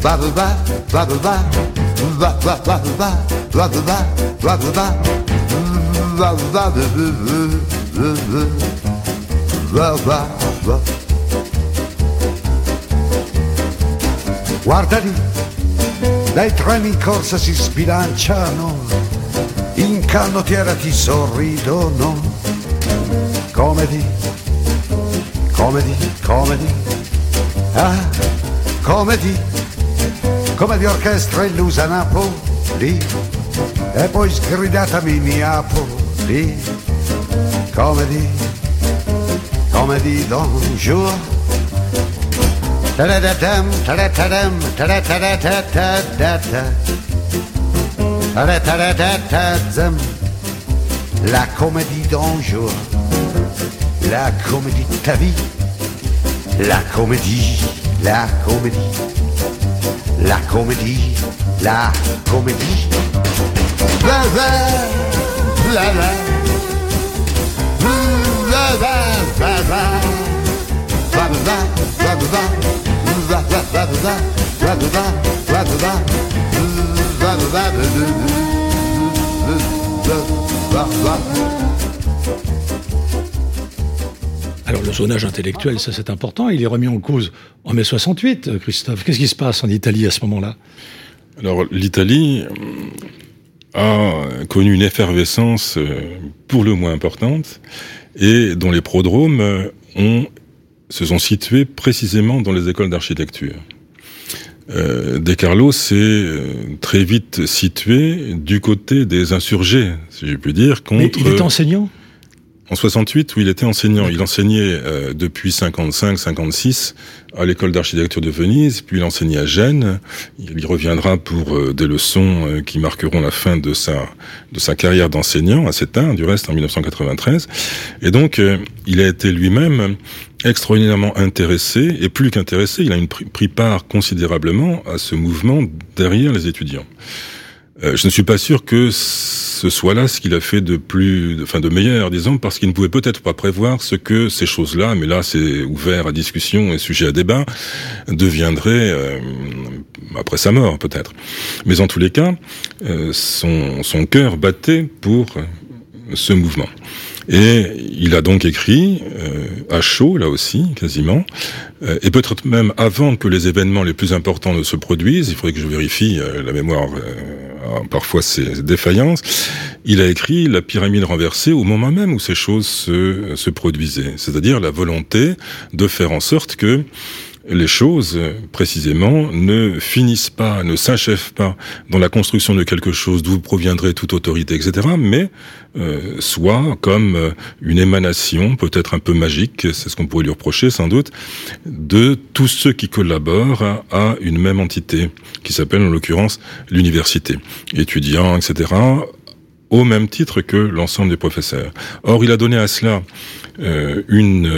va va va va va, va va va va, va va va va, va va va va va. Guarda lì, dai treni in corsa si sbilanciano, in canottiera ti sorridono comedy, comedy, comedy, ah, comedy, comedy orchestra illusa Napoli, e poi sgridata Minneapoli, comedy, comedy don't jour. Ta-da-da-dam, jour la comédie de ta vie, la comédie, la comédie, la comédie, la comédie. Alors le zonage intellectuel, ça c'est important, il est remis en cause en mai 68, Christophe. Qu'est-ce qui se passe en Italie à ce moment-là? Alors l'Italie a connu une effervescence euh, pour le moins importante et dont les prodromes euh, ont, se sont situés précisément dans les écoles d'architecture. Euh, De Carlo s'est euh, très vite situé du côté des insurgés, si je puis dire, contre... Mais il est enseignant? En 68, où il était enseignant. Il enseignait euh, depuis 55-56 à l'école d'architecture de Venise, puis il enseignait à Gênes. Il y reviendra pour euh, des leçons euh, qui marqueront la fin de sa de sa carrière d'enseignant, assez tard, du reste en 1993. Et donc, il a été lui-même extraordinairement intéressé, et plus qu'intéressé, il a une, pris part considérablement à ce mouvement derrière les étudiants. Euh, je ne suis pas sûr que ce soit là ce qu'il a fait de plus, enfin de meilleur, disons, parce qu'il ne pouvait peut-être pas prévoir ce que ces choses-là, mais là c'est ouvert à discussion et sujet à débat, deviendraient euh, après sa mort peut-être. Mais en tous les cas, euh, son, son cœur battait pour ce mouvement. Et il a donc écrit à chaud, là aussi, quasiment, et peut-être même avant que les événements les plus importants ne se produisent, il faudrait que je vérifie la mémoire parfois ses défaillances, il a écrit La pyramide renversée au moment même où ces choses se, se produisaient. C'est-à-dire la volonté de faire en sorte que les choses, précisément, ne finissent pas, ne s'achèvent pas dans la construction de quelque chose d'où proviendrait toute autorité, etc., mais euh, soit comme euh, une émanation, peut-être un peu magique, c'est ce qu'on pourrait lui reprocher sans doute, de tous ceux qui collaborent à, une même entité, qui s'appelle en l'occurrence l'université, étudiants, etc., au même titre que l'ensemble des professeurs. Or, il a donné à cela euh, une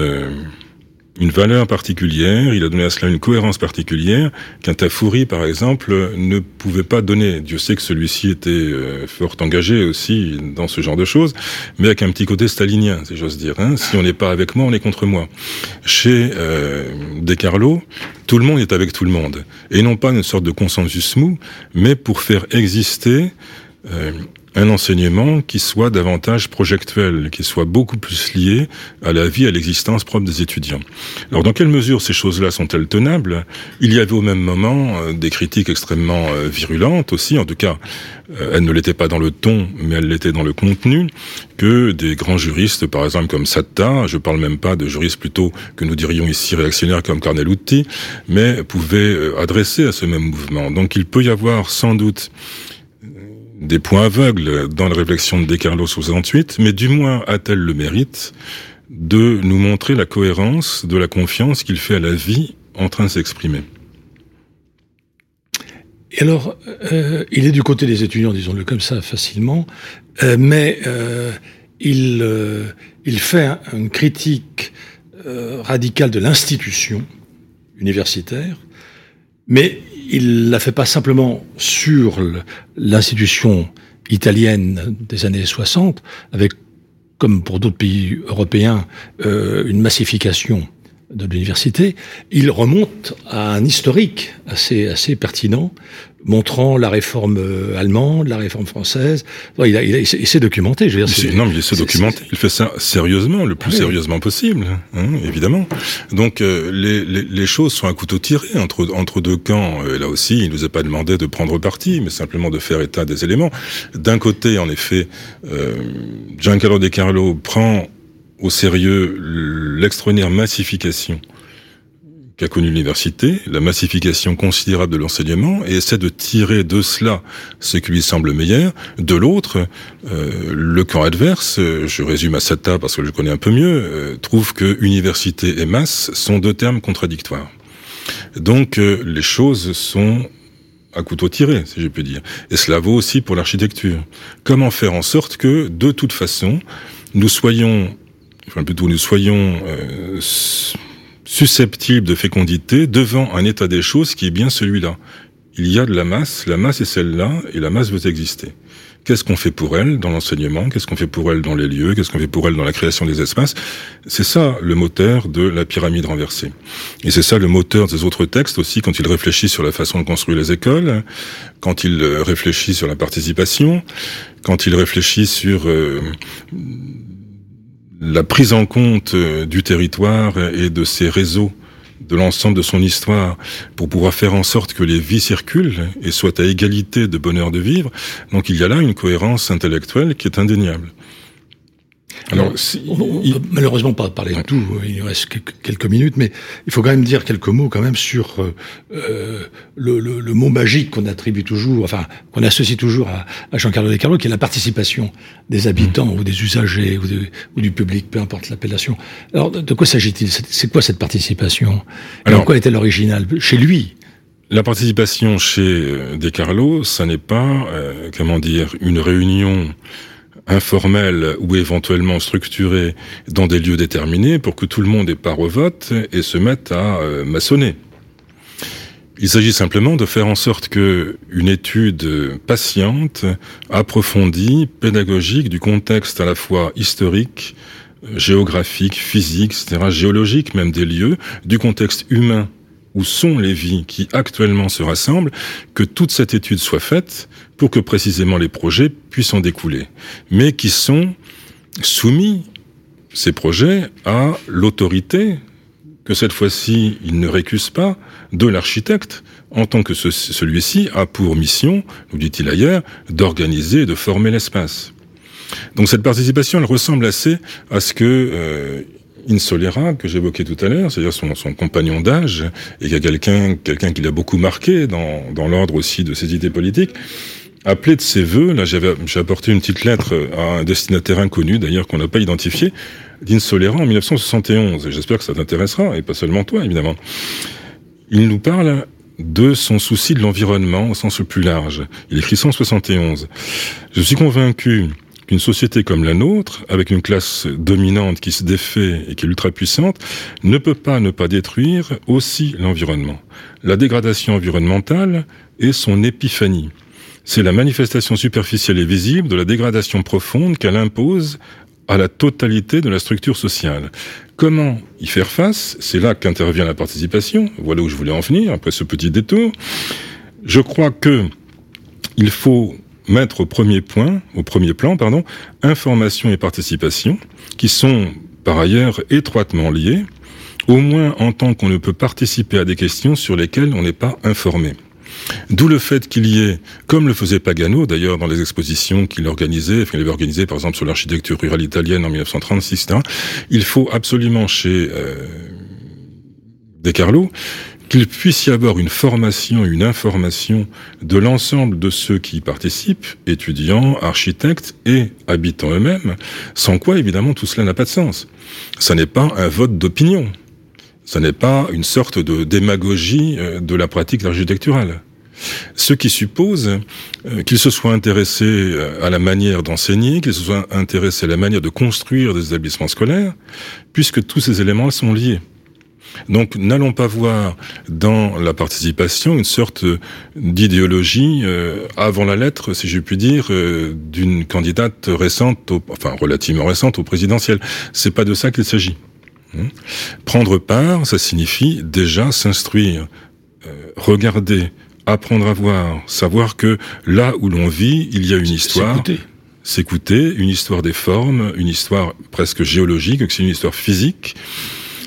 une valeur particulière, il a donné à cela une cohérence particulière qu'un Tafouri, par exemple, ne pouvait pas donner. Dieu sait que celui-ci était euh, fort engagé aussi dans ce genre de choses, mais avec un petit côté stalinien, si j'ose dire. Hein. Si on n'est pas avec moi, on est contre moi. Chez euh, Descarlo, tout le monde est avec tout le monde, et non pas une sorte de consensus mou, mais pour faire exister euh, un enseignement qui soit davantage projectuel, qui soit beaucoup plus lié à la vie, à l'existence propre des étudiants. Alors dans quelle mesure ces choses-là sont-elles tenables? Il y avait au même moment euh, des critiques extrêmement euh, virulentes aussi, en tout cas euh, elles ne l'étaient pas dans le ton, mais elles l'étaient dans le contenu, que des grands juristes, par exemple comme Satta, je parle même pas de juristes plutôt que nous dirions ici réactionnaires comme Carnelutti, mais pouvaient adresser à ce même mouvement. Donc il peut y avoir sans doute des points aveugles dans la réflexion de Descarlo 68, mais du moins a-t-elle le mérite de nous montrer la cohérence de la confiance qu'il fait à la vie en train de s'exprimer. Et alors, euh, il est du côté des étudiants, disons-le comme ça, facilement, euh, mais euh, il, il fait une critique radicale de l'institution universitaire, mais il l'a fait pas simplement sur l'institution italienne des années 60, avec, comme pour d'autres pays européens, euh, une massification de l'université, il remonte à un historique assez, assez pertinent montrant la réforme euh, allemande, la réforme française. Il, a, il, s'est documenté. Je veux dire, non, mais il s'est documenté. Il fait ça sérieusement, le plus sérieusement possible, hein, évidemment. Donc euh, les, les, les, choses sont à couteau tiré entre entre deux camps. Et là aussi, il nous a pas demandé de prendre parti, mais simplement de faire état des éléments. D'un côté, en effet, euh, Giancarlo De Carlo prend au sérieux l'extraordinaire massification qu'a connu l'université, la massification considérable de l'enseignement, et essaie de tirer de cela ce qui lui semble meilleur. De l'autre, euh, le camp adverse, je résume à Sata parce que je connais un peu mieux, euh, trouve que université et masse sont deux termes contradictoires. Donc euh, les choses sont à couteau tiré, si je peux dire. Et cela vaut aussi pour l'architecture. Comment faire en sorte que, de toute façon, nous soyons, enfin plutôt nous soyons susceptible de fécondité devant un état des choses qui est bien celui-là. Il y a de la masse, la masse est celle-là, et la masse veut exister. Qu'est-ce qu'on fait pour elle dans l'enseignement? Qu'est-ce qu'on fait pour elle dans les lieux? Qu'est-ce qu'on fait pour elle dans la création des espaces? C'est ça le moteur de la pyramide renversée. Et c'est ça le moteur des autres textes aussi quand il réfléchit sur la façon de construire les écoles, quand il réfléchit sur la participation, quand il réfléchit sur euh, la prise en compte euh, du territoire et de ses réseaux de l'ensemble de son histoire pour pouvoir faire en sorte que les vies circulent et soient à égalité de bonheur de vivre. Donc il y a là une cohérence intellectuelle qui est indéniable. Alors, on, peut malheureusement pas parler de tout, euh, il nous reste quelques minutes, mais il faut quand même dire quelques mots quand même sur euh, euh le, le, le, mot magique qu'on attribue toujours, enfin qu'on associe toujours à, à Jean-Carlo De Carlo, qui est la participation des habitants mmh. ou des usagers ou, ou, du public, peu importe l'appellation. Alors, de quoi s'agit-il? C'est quoi cette participation? Alors, quoi est-elle originale chez lui? la participation chez euh, De Carlo, ça n'est pas, euh, comment dire, une réunion informel ou éventuellement structuré dans des lieux déterminés pour que tout le monde ait part au vote et se mette à euh, maçonner. Il s'agit simplement de faire en sorte que une étude patiente, approfondie, pédagogique du contexte à la fois historique, géographique, physique, etc., géologique même des lieux, du contexte humain où sont les vies qui actuellement se rassemblent, que toute cette étude soit faite pour que précisément les projets puissent en découler, mais qui sont soumis, ces projets, à l'autorité que cette fois-ci il ne récuse pas de l'architecte, en tant que celui-ci a pour mission, nous dit-il ailleurs, d'organiser et de former l'espace. Donc cette participation, elle ressemble assez à ce que euh, Insolera, que j'évoquais tout à l'heure, c'est-à-dire son, son, compagnon d'âge, et qui a quelqu'un quelqu'un qui l'a beaucoup marqué dans, dans l'ordre aussi de ses idées politiques, appelé de ses voeux, là j'avais j'ai apporté une petite lettre à un destinataire inconnu, d'ailleurs qu'on n'a pas identifié, d'Insolera en 1971, et j'espère que ça t'intéressera, et pas seulement toi évidemment. Il nous parle de son souci de l'environnement au sens le plus large. Il écrit 171. Je suis convaincu qu'une société comme la nôtre, avec une classe dominante qui se défait et qui est ultra puissante, ne peut pas ne pas détruire aussi l'environnement. La dégradation environnementale est son épiphanie. C'est la manifestation superficielle et visible de la dégradation profonde qu'elle impose à la totalité de la structure sociale. Comment y faire face? C'est là qu'intervient la participation. Voilà où je voulais en venir après ce petit détour. Je crois que il faut mettre au premier point, au premier plan, pardon, information et participation, qui sont par ailleurs étroitement liées, au moins en tant qu'on ne peut participer à des questions sur lesquelles on n'est pas informé. D'où le fait qu'il y ait, comme le faisait Pagano d'ailleurs dans les expositions qu'il organisait, qu'il avait organisé par exemple sur l'architecture rurale italienne en 1936, il faut absolument chez euh, qu'il puisse y avoir une formation, une information de l'ensemble de ceux qui y participent, étudiants, architectes et habitants eux-mêmes, sans quoi évidemment tout cela n'a pas de sens. Ça n'est pas un vote d'opinion. Ça n'est pas une sorte de démagogie euh, de la pratique architecturale. Ce qui suppose euh, qu'ils se soient intéressés euh, à la manière d'enseigner, qu'ils se soient intéressés à la manière de construire des établissements scolaires, puisque tous ces éléments sont liés. Donc n'allons pas voir dans la participation une sorte d'idéologie euh, avant la lettre, si je puis dire, euh, d'une candidate récente, au, enfin relativement récente au présidentiel. C'est pas de ça qu'il s'agit. Hein. Prendre part, ça signifie déjà s'instruire, euh, regarder, apprendre à voir, savoir que là où l'on vit, il y a une histoire s'écouter, une histoire des formes, une histoire presque géologique, que c'est une histoire physique,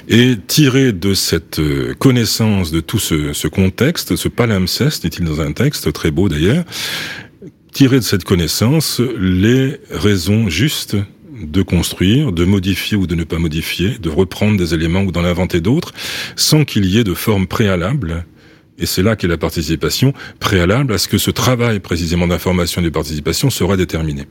et tirer de cette euh, connaissance de tout ce, contexte, ce palimpseste, dit-il dans un texte très beau d'ailleurs, tirer de cette connaissance les raisons justes de construire, de modifier ou de ne pas modifier, de reprendre des éléments ou d'en inventer d'autres, sans qu'il y ait de forme préalable et c'est là qu'est la participation préalable à ce que ce travail précisément d'information et de participation sera déterminé.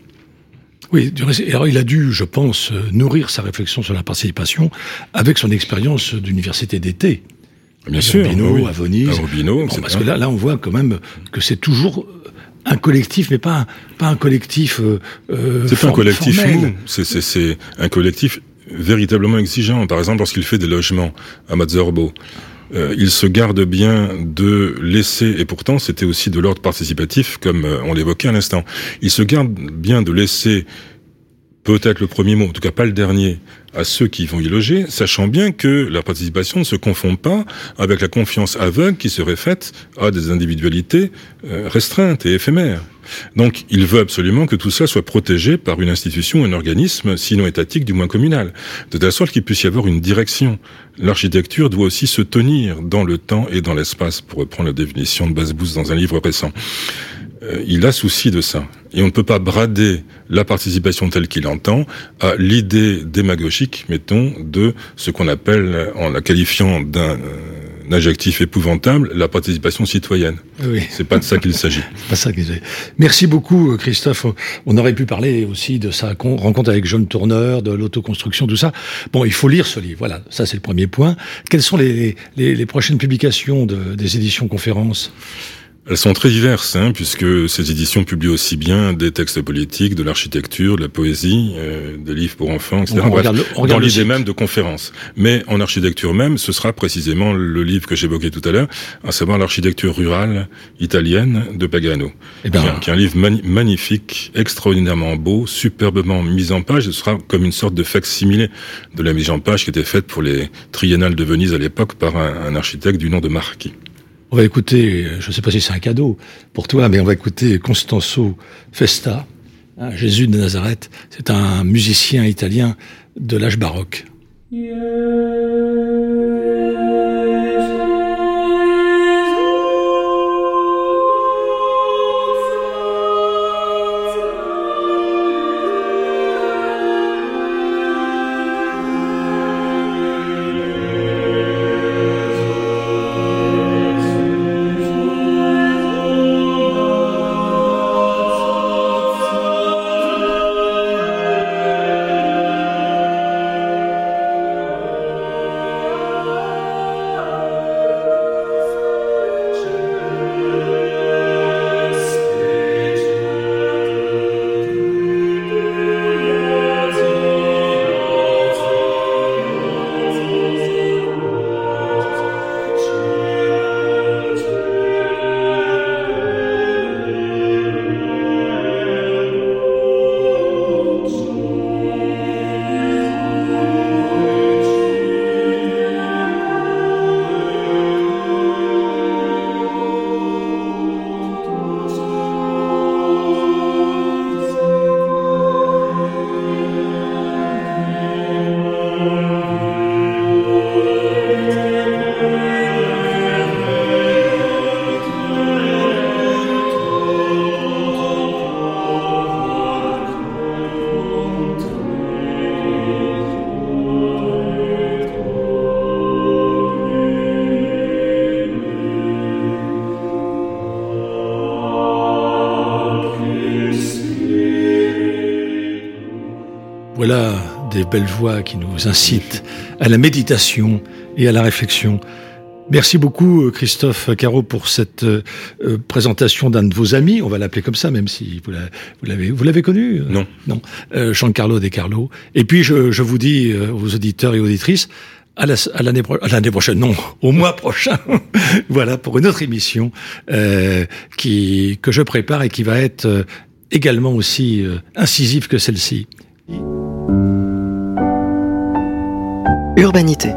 Oui, alors il a dû, je pense, euh, nourrir sa réflexion sur la participation avec son expérience d'université d'été. Bien sûr, à Venise. À parce que là, là, on voit quand même que c'est toujours un collectif, mais pas un, pas un collectif. Euh, euh c'est pas un collectif mou. C'est un collectif véritablement exigeant. Par exemple, lorsqu'il fait des logements à Mazzorbo, euh, il se garde bien de laisser, et pourtant c'était aussi de l'ordre participatif, comme euh, on l'évoquait à l'instant, il se garde bien de laisser peut-être le premier mot, en tout cas pas le dernier, à ceux qui vont y loger, sachant bien que la participation ne se confond pas avec la confiance aveugle qui serait faite à des individualités euh, restreintes et éphémères. Donc il veut absolument que tout ça soit protégé par une institution, un organisme, sinon étatique, du moins communal, de telle sorte qu'il puisse y avoir une direction. L'architecture doit aussi se tenir dans le temps et dans l'espace, pour reprendre la définition de Basbous dans un livre récent. Euh, il a souci de ça. Et on ne peut pas brader la participation telle qu'il entend à l'idée démagogique, mettons, de ce qu'on appelle, en la qualifiant d'un un adjectif épouvantable, la participation citoyenne. Oui. C'est pas de ça qu'il s'agit. pas ça qu'il s'agit. Merci beaucoup, Christophe. On aurait pu parler aussi de sa rencontre avec John Tourneur, de l'autoconstruction, tout ça. Bon, il faut lire ce livre. Voilà, ça c'est le premier point. Quelles sont les, les, les prochaines publications de, des éditions conférences? Elles sont très diverses, hein, puisque ces éditions publient aussi bien des textes politiques, de l'architecture, de la poésie, euh, des livres pour enfants, etc. On regarde, dans l'idée même de conférences. Mais en architecture même, ce sera précisément le livre que j'évoquais tout à l'heure, à savoir l'architecture rurale italienne de Pagano, eh ben... qui, est un livre magnifique, extraordinairement beau, superbement mis en page. Ce sera comme une sorte de facsimilé de la mise en page qui était faite pour les triennales de Venise à l'époque par un, un architecte du nom de Marchi. On va écouter, je ne sais pas si c'est un cadeau pour toi, mais on va écouter Constanzo Festa, hein, Jésus de Nazareth. C'est un musicien italien de l'âge baroque. Belles voix qui nous incitent à la méditation et à la réflexion. Merci beaucoup Christophe Caro pour cette euh, euh, présentation d'un de vos amis, on va l'appeler comme ça, même si vous l'avez vous l'avez connu. Non. Non. Euh, Giancarlo De Carlo. Et puis je, je vous dis aux auditeurs et auditrices à l'année la, l'année prochaine, non, au mois prochain, voilà pour une autre émission euh, qui que je prépare et qui va être euh, également aussi euh, incisive que celle-ci. Urbanité,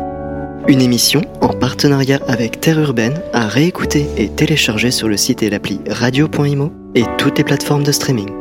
une émission en partenariat avec Terre Urbaine à réécouter et télécharger sur le site et l'appli radio.imo et toutes les plateformes de streaming.